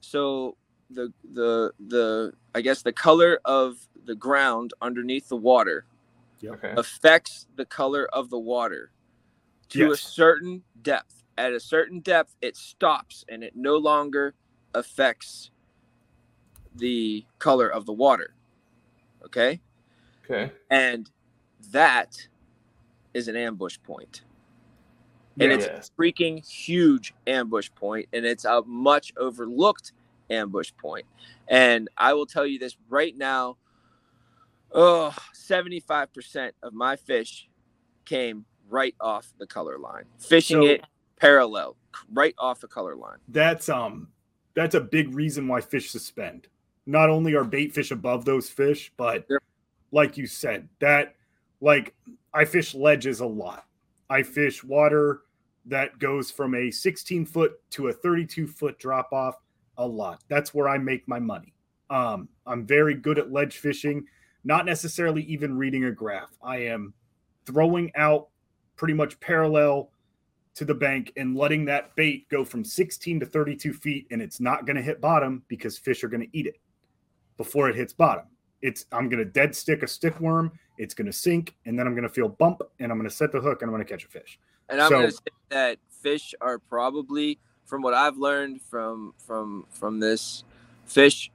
So the the the I guess the color of the ground underneath the water okay. affects the color of the water to yes. a certain depth. At a certain depth, it stops and it no longer affects the color of the water. Okay. Okay. And that is an ambush point. And yes. it's a freaking huge ambush point, and it's a much overlooked ambush point. And I will tell you this right now oh, 75% of my fish came right off the color line, fishing so, it parallel, right off the color line. That's um that's a big reason why fish suspend. Not only are bait fish above those fish, but like you said, that like I fish ledges a lot. I fish water that goes from a 16 foot to a 32 foot drop off a lot. That's where I make my money. Um, I'm very good at ledge fishing, not necessarily even reading a graph. I am throwing out pretty much parallel to the bank and letting that bait go from 16 to 32 feet, and it's not going to hit bottom because fish are going to eat it before it hits bottom. It's I'm going to dead stick a stick worm. It's going to sink, and then I'm going to feel bump, and I'm going to set the hook, and I'm going to catch a fish. And I'm so, going to say that fish are probably from what I've learned from from from this, fish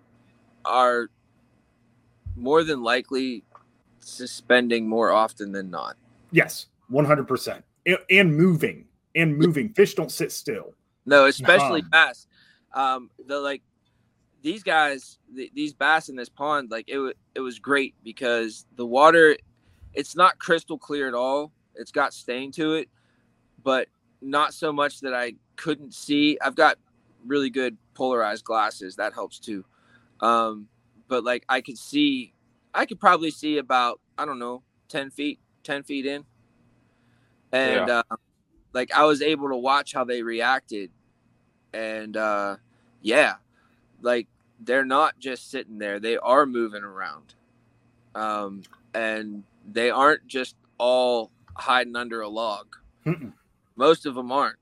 are more than likely suspending more often than not. Yes, one hundred percent, and moving and moving. Fish don't sit still. No, especially bass. Um, the like these guys, the, these bass in this pond, like it it was great because the water, it's not crystal clear at all. It's got stain to it, but not so much that I couldn't see. I've got really good polarized glasses. That helps too. Um, but like I could see, I could probably see about I don't know, ten feet, ten feet in, and yeah. uh, like I was able to watch how they reacted, and uh, yeah, like they're not just sitting there; they are moving around, um, and they aren't just all hiding under a log. Mm-mm. Most of them aren't.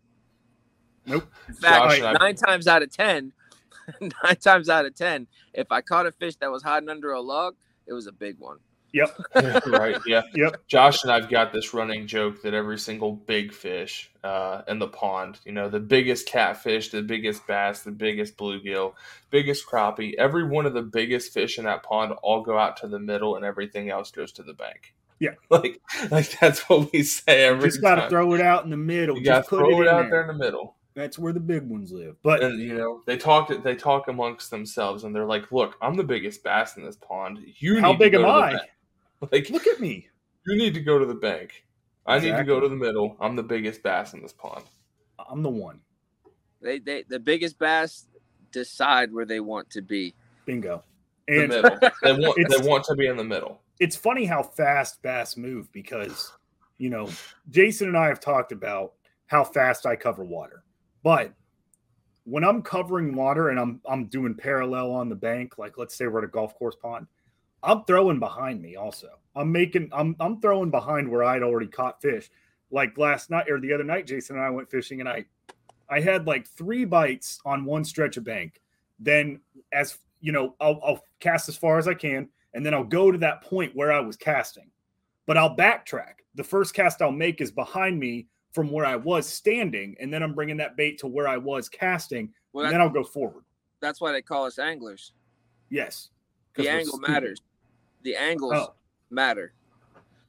Nope. In fact, nine I... times out of ten, nine times out of ten, if I caught a fish that was hiding under a log, it was a big one. Yep. right. Yeah. Yep. Josh and I've got this running joke that every single big fish uh, in the pond, you know, the biggest catfish, the biggest bass, the biggest bluegill, biggest crappie, every one of the biggest fish in that pond all go out to the middle, and everything else goes to the bank. Yeah. Like, like that's what we say every. You just got to throw it out in the middle. You got to throw it, it out there. there in the middle. That's where the big ones live. But and, you know, they talk they talk amongst themselves and they're like, "Look, I'm the biggest bass in this pond. You how big am I? Like, look at me. You need to go to the bank. I exactly. need to go to the middle. I'm the biggest bass in this pond. I'm the one. They they the biggest bass decide where they want to be. Bingo. And the middle. they want they want to be in the middle. It's funny how fast bass move because you know Jason and I have talked about how fast I cover water, but when I'm covering water and I'm I'm doing parallel on the bank, like let's say we're at a golf course pond, I'm throwing behind me also. I'm making I'm I'm throwing behind where I'd already caught fish. Like last night or the other night, Jason and I went fishing and I I had like three bites on one stretch of bank. Then as you know, I'll, I'll cast as far as I can, and then I'll go to that point where I was casting. But I'll backtrack. The first cast I'll make is behind me from where I was standing, and then I'm bringing that bait to where I was casting, well, and then I'll go forward. That's why they call us anglers. Yes, the angle matters. The angles oh. matter.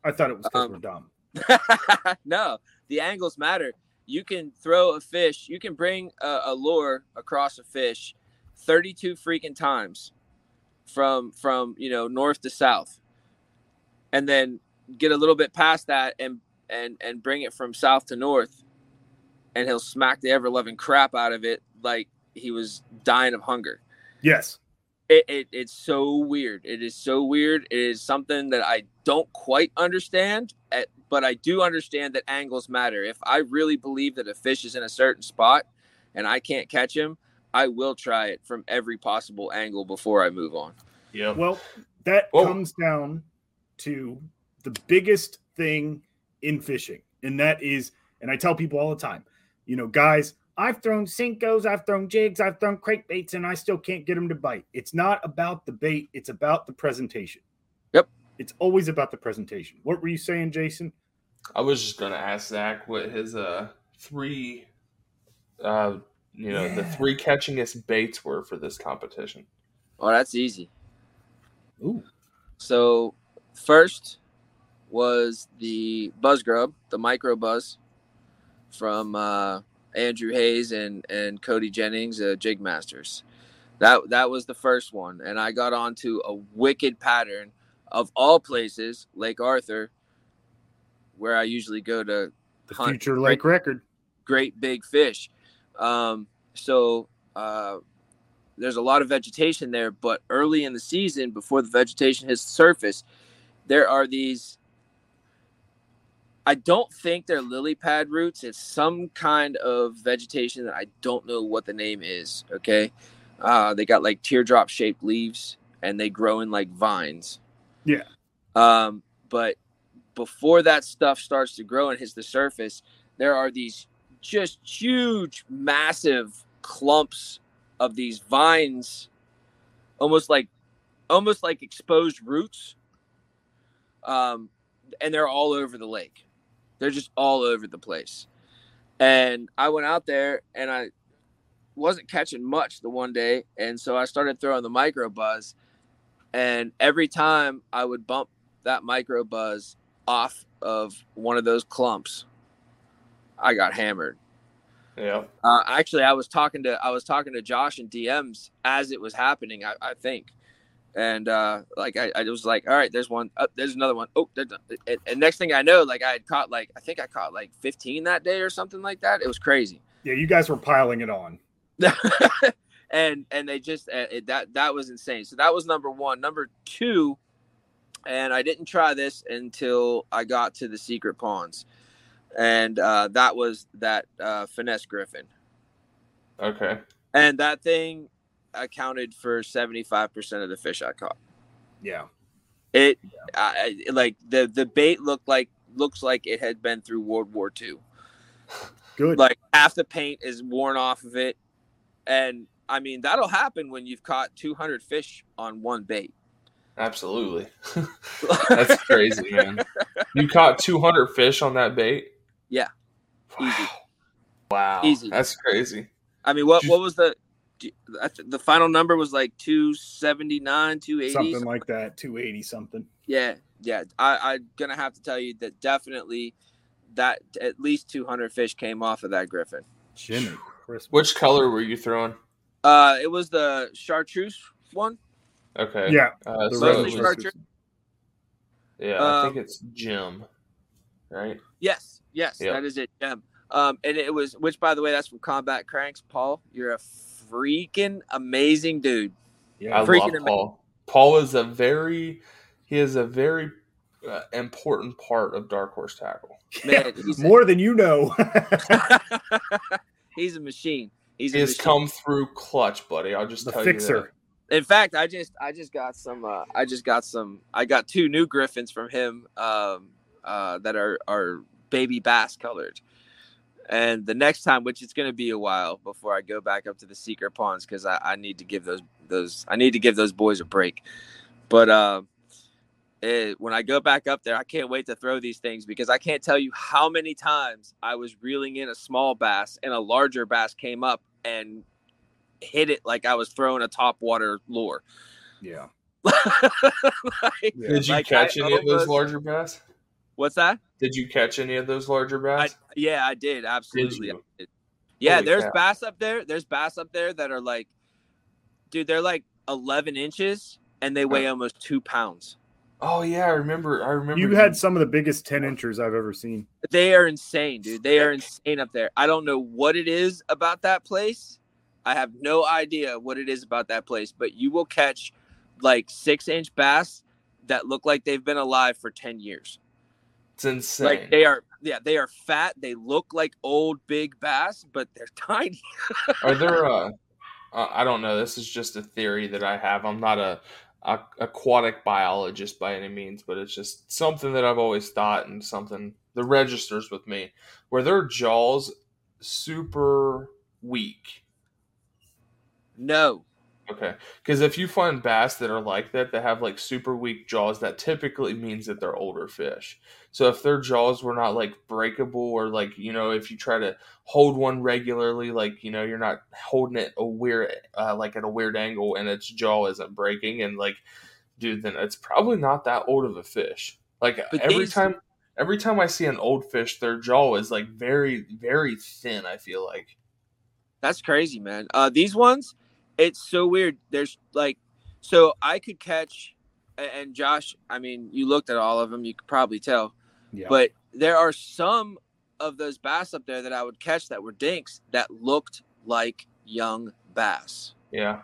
I thought it was because um, we're dumb. no, the angles matter. You can throw a fish. You can bring a, a lure across a fish, thirty-two freaking times, from from you know north to south, and then get a little bit past that and and and bring it from south to north, and he'll smack the ever-loving crap out of it like he was dying of hunger. Yes. It, it, it's so weird. It is so weird. It is something that I don't quite understand, at, but I do understand that angles matter. If I really believe that a fish is in a certain spot and I can't catch him, I will try it from every possible angle before I move on. Yeah. Well, that Whoa. comes down to the biggest thing in fishing, and that is, and I tell people all the time, you know, guys, I've thrown Senkos, I've thrown jigs, I've thrown crankbaits, and I still can't get them to bite. It's not about the bait, it's about the presentation. Yep. It's always about the presentation. What were you saying, Jason? I was just gonna ask Zech what his uh three uh you know, yeah. the three catchingest baits were for this competition. Oh, that's easy. Ooh. So first was the buzz grub, the micro buzz from uh Andrew Hayes and and Cody Jennings, uh, Jig Masters. That that was the first one, and I got onto a wicked pattern of all places, Lake Arthur, where I usually go to the future lake great, record. Great big fish. Um, so uh, there's a lot of vegetation there, but early in the season, before the vegetation hits the surface, there are these I don't think they're lily pad roots. It's some kind of vegetation that I don't know what the name is. Okay. Uh, they got like teardrop shaped leaves and they grow in like vines. Yeah. Um, but before that stuff starts to grow and hits the surface, there are these just huge, massive clumps of these vines, almost like almost like exposed roots. Um, and they're all over the lake. They're just all over the place. And I went out there and I wasn't catching much the one day. And so I started throwing the micro buzz. and every time I would bump that micro buzz off of one of those clumps, I got hammered. Yeah. Uh, actually, I was talking to I was talking to Josh and DMs as it was happening. I, I think, and uh, like I, I was like, all right, there's one, oh, there's another one. Oh, there's, and, and next thing I know, like I had caught like I think I caught like 15 that day or something like that. It was crazy. Yeah, you guys were piling it on. and and they just uh, it, that that was insane. So that was number one. Number two, and I didn't try this until I got to the secret ponds, and uh, that was that uh, finesse Griffon. Okay. And that thing accounted for seventy five percent of the fish I caught. Yeah. It I, like the the bait looked like looks like it had been through World War II. Good. Like half the paint is worn off of it, and I mean that'll happen when you've caught 200 fish on one bait. Absolutely. That's crazy, man. You caught 200 fish on that bait? Yeah. Wow. Easy. Wow. Easy. That's crazy. I mean, what what was the I th- the final number was like 279, 280. something like that, 280 something. Yeah, yeah. I, I'm gonna have to tell you that definitely that at least 200 fish came off of that Griffon. Jimmy. Christmas. Which color were you throwing? Uh, it was the chartreuse one. Okay. Yeah. Uh, the so red was- was- chartreuse. yeah, I think Um, it's Jim. Right? Yes, yes, Yep. that is it. Gem. Um, and it was which, by the way, that's from Combat Cranks. Paul, you're a freaking amazing dude. Yeah. I Freaking love amazing. Paul. Paul is a very he is a very uh, important part of Dark Horse Tackle. Man, he's, More than you know. he's a machine. He's He a has machine. come through clutch, buddy. I'll just the tell you fixer. In fact, I just I just got some uh, I just got some I got two new Griffons from him um, uh, that are are baby bass colored. And the next time, which it's going to be a while before I go back up to the secret ponds because I, I need to give those those I need to give those boys a break. But uh, it, when I go back up there, I can't wait to throw these things because I can't tell you how many times I was reeling in a small bass and a larger bass came up and hit it like I was throwing a top water lure. Yeah. Like- Did you Like, catch I any of those larger bass? What's that? Did you catch any of those larger I, bass? yeah, I did absolutely. you? I did. Yeah, Holy there's crap. bass up there. There's bass up there that are like, dude, they're like 11 inches and they weigh uh-huh. almost two pounds. oh yeah, I remember. I remember. You had some of the biggest 10 inchers I've ever seen. They are insane, dude. They are insane up there. I don't know what it is about that place. I have no idea what it is about that place, but you will catch like six inch bass that look like they've been alive for 10 years. It's insane. Like they are, yeah, they are fat. They look like old big bass, but they're tiny. Are there? Uh, I don't know. This is just a theory that I have. I'm not a, a aquatic biologist by any means, but it's just something that I've always thought and something that registers with me. Were their jaws super weak? No, Okay, because if you find bass that are like that, that have like super weak jaws, that typically means that they're older fish. So if their jaws were not like breakable, or like you know, if you try to hold one regularly, like you know, you're not holding it a weird, uh, like at a weird angle, and its jaw isn't breaking, and like, dude, then it's probably not that old of a fish. Like But every these- time, every time I see an old fish, their jaw is like very, very thin. I feel like. That's crazy, man. Uh, these ones, it's so weird. There's like, so I could catch, and Josh, I mean, you looked at all of them, you could probably tell, Yeah. but there are some of those bass up there that I would catch that were dinks that looked like young bass. Yeah.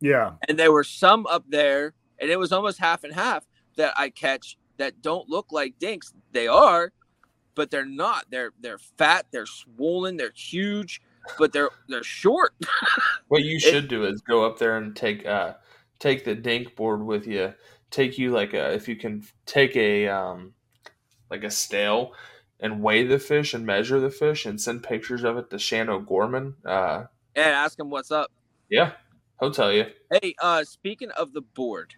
yeah. And there were some up there, and it was almost half and half that I catch that don't look like dinks. They are, but they're not. They're they're fat, they're swollen, they're huge, but they're they're short. What you should do is go up there and take uh take the dink board with you. Take you like a if you can take a um like a stale and weigh the fish and measure the fish and send pictures of it to Shan O'Gorman. Uh and ask him what's up. yeah, he'll tell you. Hey, uh, speaking of the board,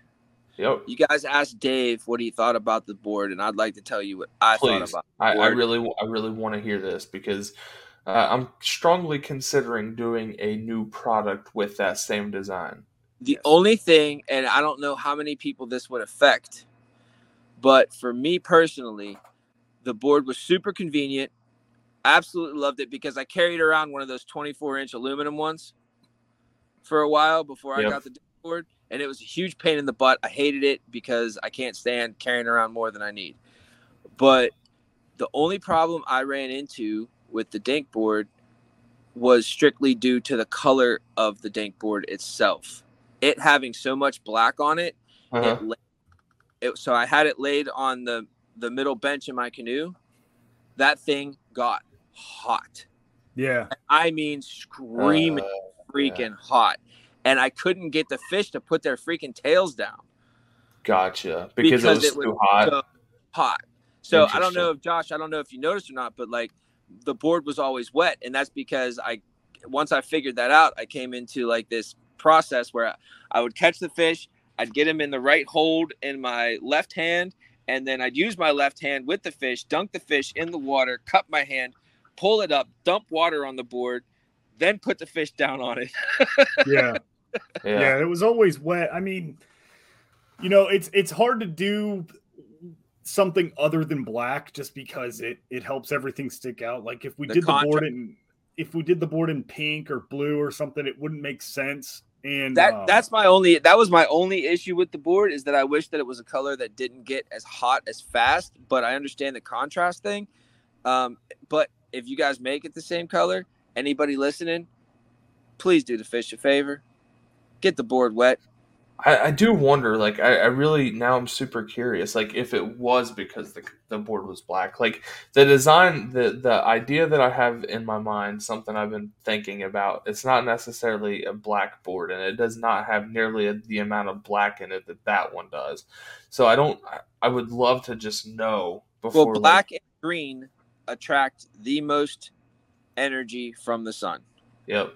Yep. you guys asked Dave what he thought about the board, and I'd like to tell you what I thought Please. about. I, I really I really want to hear this because uh, I'm strongly considering doing a new product with that same design. The Yes. only thing, and I don't know how many people this would affect, but for me personally, the board was super convenient. Absolutely loved it because I carried around one of those 24 inch aluminum ones for a while before Yep. I got the disc board, and it was a huge pain in the butt. I hated it because I can't stand carrying around more than I need. But the only problem I ran into with the dink board was strictly due to the color of the dink board itself. It having so much black on it, Uh-huh. it, it so I had it laid on the the middle bench in my canoe. That thing got hot. Yeah. I mean, screaming, Uh, freaking hot, and I couldn't get the fish to put their freaking tails down Gotcha. Because, it was too hot. so hot. So I don't know if Josh, I don't know if you noticed or not, but like the board was always wet, and that's because I once I figured that out, I came into like this process where I would catch the fish, I'd get him in the right hold in my left hand, and then I'd use my left hand with the fish, dunk the fish in the water, cup my hand, pull it up, dump water on the board, then put the fish down on it. Yeah. yeah. yeah. It was always wet. I mean, you know, it's it's hard to do something other than black just because it it helps everything stick out. Like if we The did the board in if we did the board in pink or blue or something, it wouldn't make sense. And that um, that's my only that was my only issue with the board is that I wish that it was a color that didn't get as hot as fast. But I understand the contrast thing. Um, but if you guys make it the same color, anybody listening, please do the fish a favor, get the board wet. I, I do wonder, like, I, I really now I'm super curious, like, if it was because the the board was black, like the design, the the idea that I have in my mind, something I've been thinking about. It's not necessarily a black board, and it does not have nearly the amount of black in it that that one does. So I don't. I- I would love to just know before. Well, like- black and green attract the most energy from the sun. yep.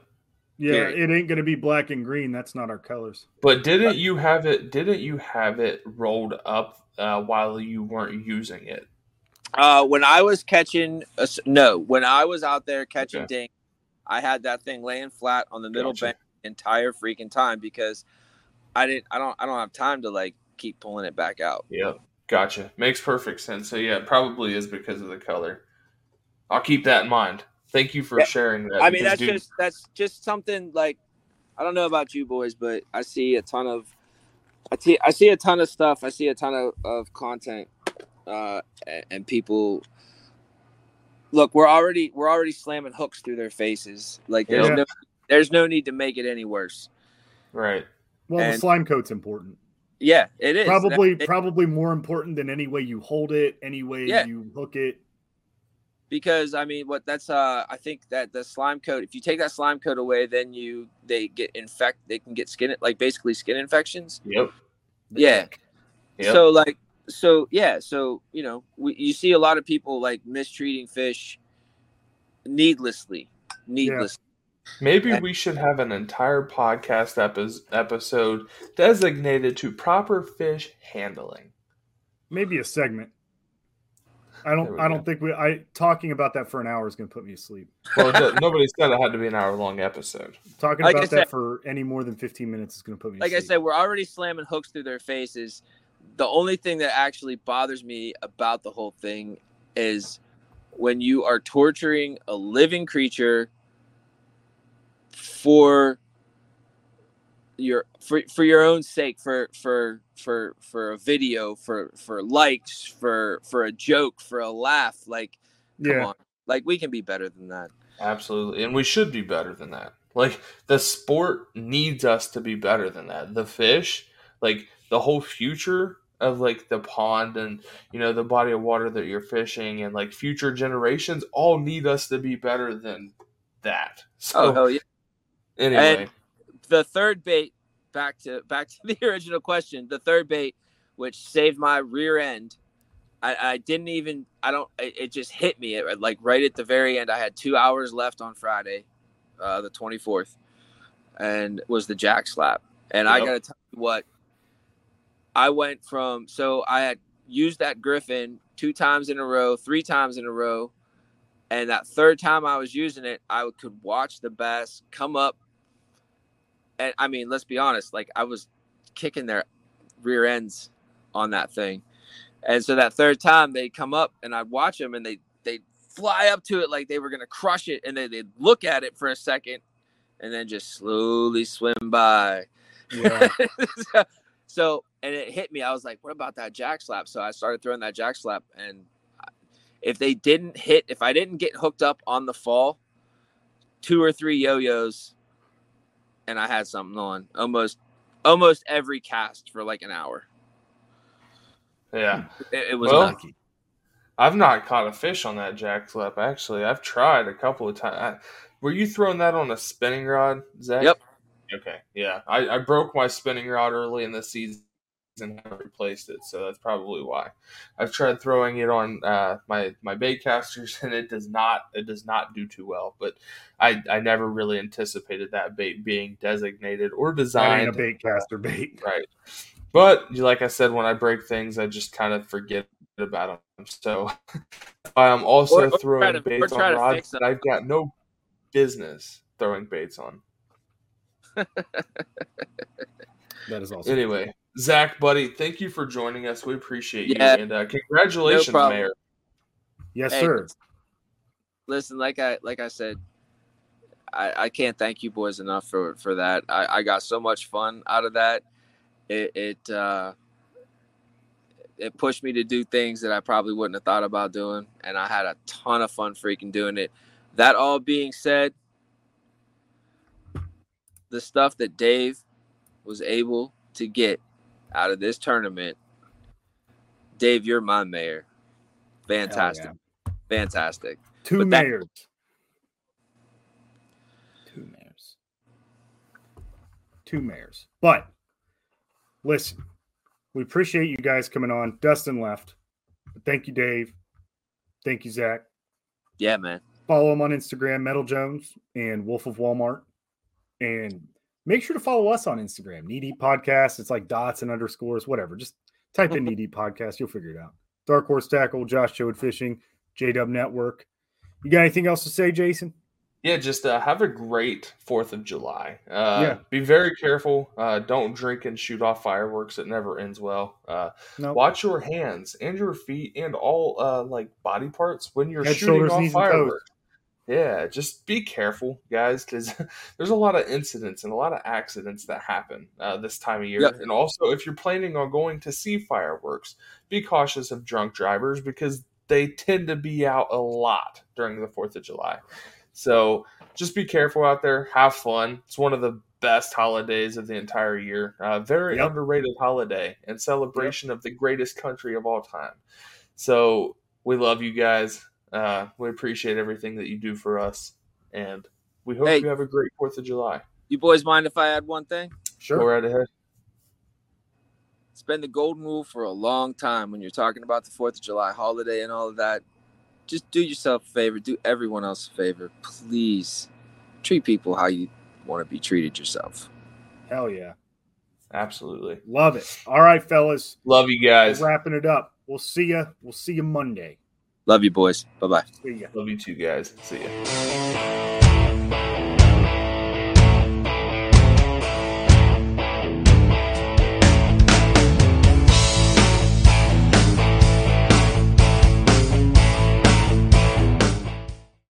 Yeah, period. it ain't gonna be black and green. That's not our colors. But didn't you have it? Didn't you have it rolled up uh, while you weren't using it? Uh, when I was catching, a s no, when I was out there catching Okay. dink, I had that thing laying flat on the middle Gotcha. bench the entire freaking time because I didn't, I don't, I don't have time to like keep pulling it back out. Yep. Gotcha. Makes perfect sense. So yeah, it probably is because of the color. I'll keep that in mind. Thank you for Yeah. sharing that. I mean, that's dude, just that's just something like I don't know about you boys, but I see a ton of I see I see a ton of stuff. I see a ton of, of content, uh, and, and people. Look, we're already we're already slamming hooks through their faces. Like there's Yeah. no there's no need to make it any worse. right. Well, the slime coat's important. Yeah, it is Probably, It- probably more important than any way you hold it, any way Yeah. you hook it. Because I mean, what that's uh, I think that the slime coat. If you take that slime coat away, then you they get infect. They can get skin like basically skin infections. Yep. Yeah. Yep. So like so yeah, so you know, we, you see a lot of people like mistreating fish needlessly. Needless. Maybe we should have an entire podcast epi- episode designated to proper fish handling. Maybe a segment. I don't. I go. don't think we. I talking about that for an hour is going to put me to sleep. Well, it nobody said it had to be an hour long episode. Talking Like about said- that for any more than fifteen minutes is going to put me. To Like I said, we're already slamming hooks through their faces. The only thing that actually bothers me about the whole thing is when you are torturing a living creature for your for, for your own sake for for for for a video for for likes for for a joke for a laugh like come yeah, on like we can be better than that Absolutely. And we should be better than that. Like the sport needs us to be better than that. The fish, like the whole future of like the pond and you know the body of water that you're fishing and like future generations all need us to be better than that. Oh, so oh hell yeah anyway, the third bait back to back to the original question the third bait which saved my rear end i, I didn't even i don't it, it just hit me. It- like right at the very end i had two hours left on friday uh, the 24th and was the jack slap. And i gotta tell you what i went from so i had used that Griffon two times in a row three times in a row and that third time i was using it i could watch the bass come up and I mean, let's be honest, like I was kicking their rear ends on that thing. And so that third time they come up and I'd watch them and they they fly up to it like they were gonna crush it and then they'd look at it for a second and then just slowly swim by. Yeah. so, so and it hit me. I was like, what about that jack slap? So I started throwing that jack slap and if they didn't hit, if I didn't get hooked up on the fall, two or three yo-yos and I had something on almost almost every cast for like an hour. Yeah. It, it was Well, lucky. I've not caught a fish on that jack flip actually. I've tried a couple of times. Were you throwing that on a spinning rod, Zech? Yep. Okay. Yeah. I, I broke my spinning rod early in the season and haven't replaced it, so that's probably why. I've tried throwing it on uh, my my bait casters and it does not it does not do too well. But I I never really anticipated that bait being designated or That designed a bait caster bait. Right. But like I said, when I break things, I just kind of forget about them. So I'm also Or- or throwing to- or baits try on rods that I've got no business throwing baits on. That is also Anyway, Zech, buddy, thank you for joining us. We appreciate you, Yeah. and uh, congratulations, No. Mayor. Yes, Hey, sir. Listen, like I like I said, I, I can't thank you boys enough for for that. I, I got so much fun out of that. It it uh it pushed me to do things that I probably wouldn't have thought about doing, and I had a ton of fun freaking doing it. That all being said, the stuff that Dave was able to get out of this tournament, Dave, you're my mayor. Fantastic, fantastic. Two But that- mayors. Two mayors. Two mayors. But listen, we appreciate you guys coming on. Dustin left. But thank you, Dave. Thank you, Zech. Yeah, man. Follow him on Instagram, Metal Jones and Wolf of Walmart. And make sure to follow us on Instagram, Knee Deep Podcast. It's like dots and underscores, whatever. Just type in Knee Deep Podcast. You'll figure it out. Dark Horse Tackle, Josh Jode Fishing, JW Network. You got anything else to say, Jason? Yeah, just uh, have a great Fourth of July. Uh, Yeah. Be very careful. Uh, don't drink and shoot off fireworks. It never ends well. Uh, No. watch your hands and your feet and all uh, like body parts when you're Head, shooting off knees, and toes. fireworks. Yeah, just be careful, guys, because there's a lot of incidents and a lot of accidents that happen uh, this time of year. Yep. And also, if you're planning on going to see fireworks, be cautious of drunk drivers because they tend to be out a lot during the Fourth of July. So just be careful out there. Have fun. It's one of the best holidays of the entire year. Uh, very Yep. underrated holiday and celebration of the greatest country of all time. So we love you guys. Uh, we appreciate everything that you do for us, and we hope Hey. you have a great Fourth of July. You boys mind if I add one thing? Sure. Go right ahead. It's been the golden rule for a long time when you're talking about the Fourth of July holiday and all of that. Just do yourself a favor, do everyone else a favor. Please treat people how you want to be treated yourself. Hell yeah. Absolutely. Love it. All right, fellas. Love you guys. We're wrapping it up. We'll see you. We'll see you Monday. Love you, boys. Bye bye. Love you too, guys. See ya.